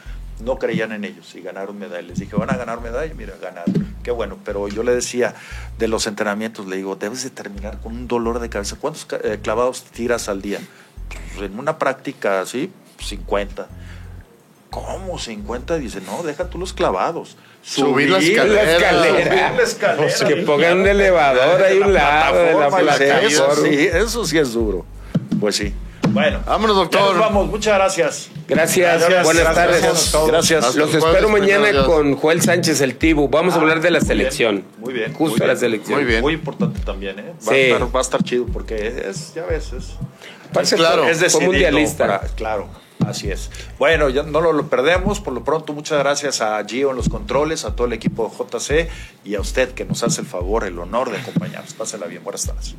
No creían en ellos y ganaron medallas. Les dije, van a ganar medallas, mira, ganaron. Qué bueno, pero yo le decía de los entrenamientos, le digo, debes de terminar con un dolor de cabeza. ¿Cuántos eh, clavados tiras al día? Pues, en una práctica así, 50. ¿Cómo 50? Dice, no, deja tú los clavados. Subir la escalera. La escalera. Subir la escalera. Que pongan un elevador ahí un lado de la plataforma, Eso sí, eso sí es duro. Pues sí. Bueno, Vámonos, ya doctor. nos vamos. Muchas gracias. Gracias, Gracias, buenas gracias tardes. a todos. Gracias. Los espero mañana Dios. con Joel Sánchez, el Tibu. Vamos a hablar de la Muy bien, selección. Muy bien. Justo muy la bien. selección. Muy bien. Muy importante también, ¿eh? Va, Sí. a estar, va a estar chido porque es, ya ves, es, Aparte, Claro. es decidido mundialista. para- claro, así es. Bueno, ya no lo, lo perdemos. Por lo pronto, muchas gracias a Gio en los controles, a todo el equipo de JC y a usted que nos hace el favor, el honor de acompañarnos. Pásela bien. Buenas tardes.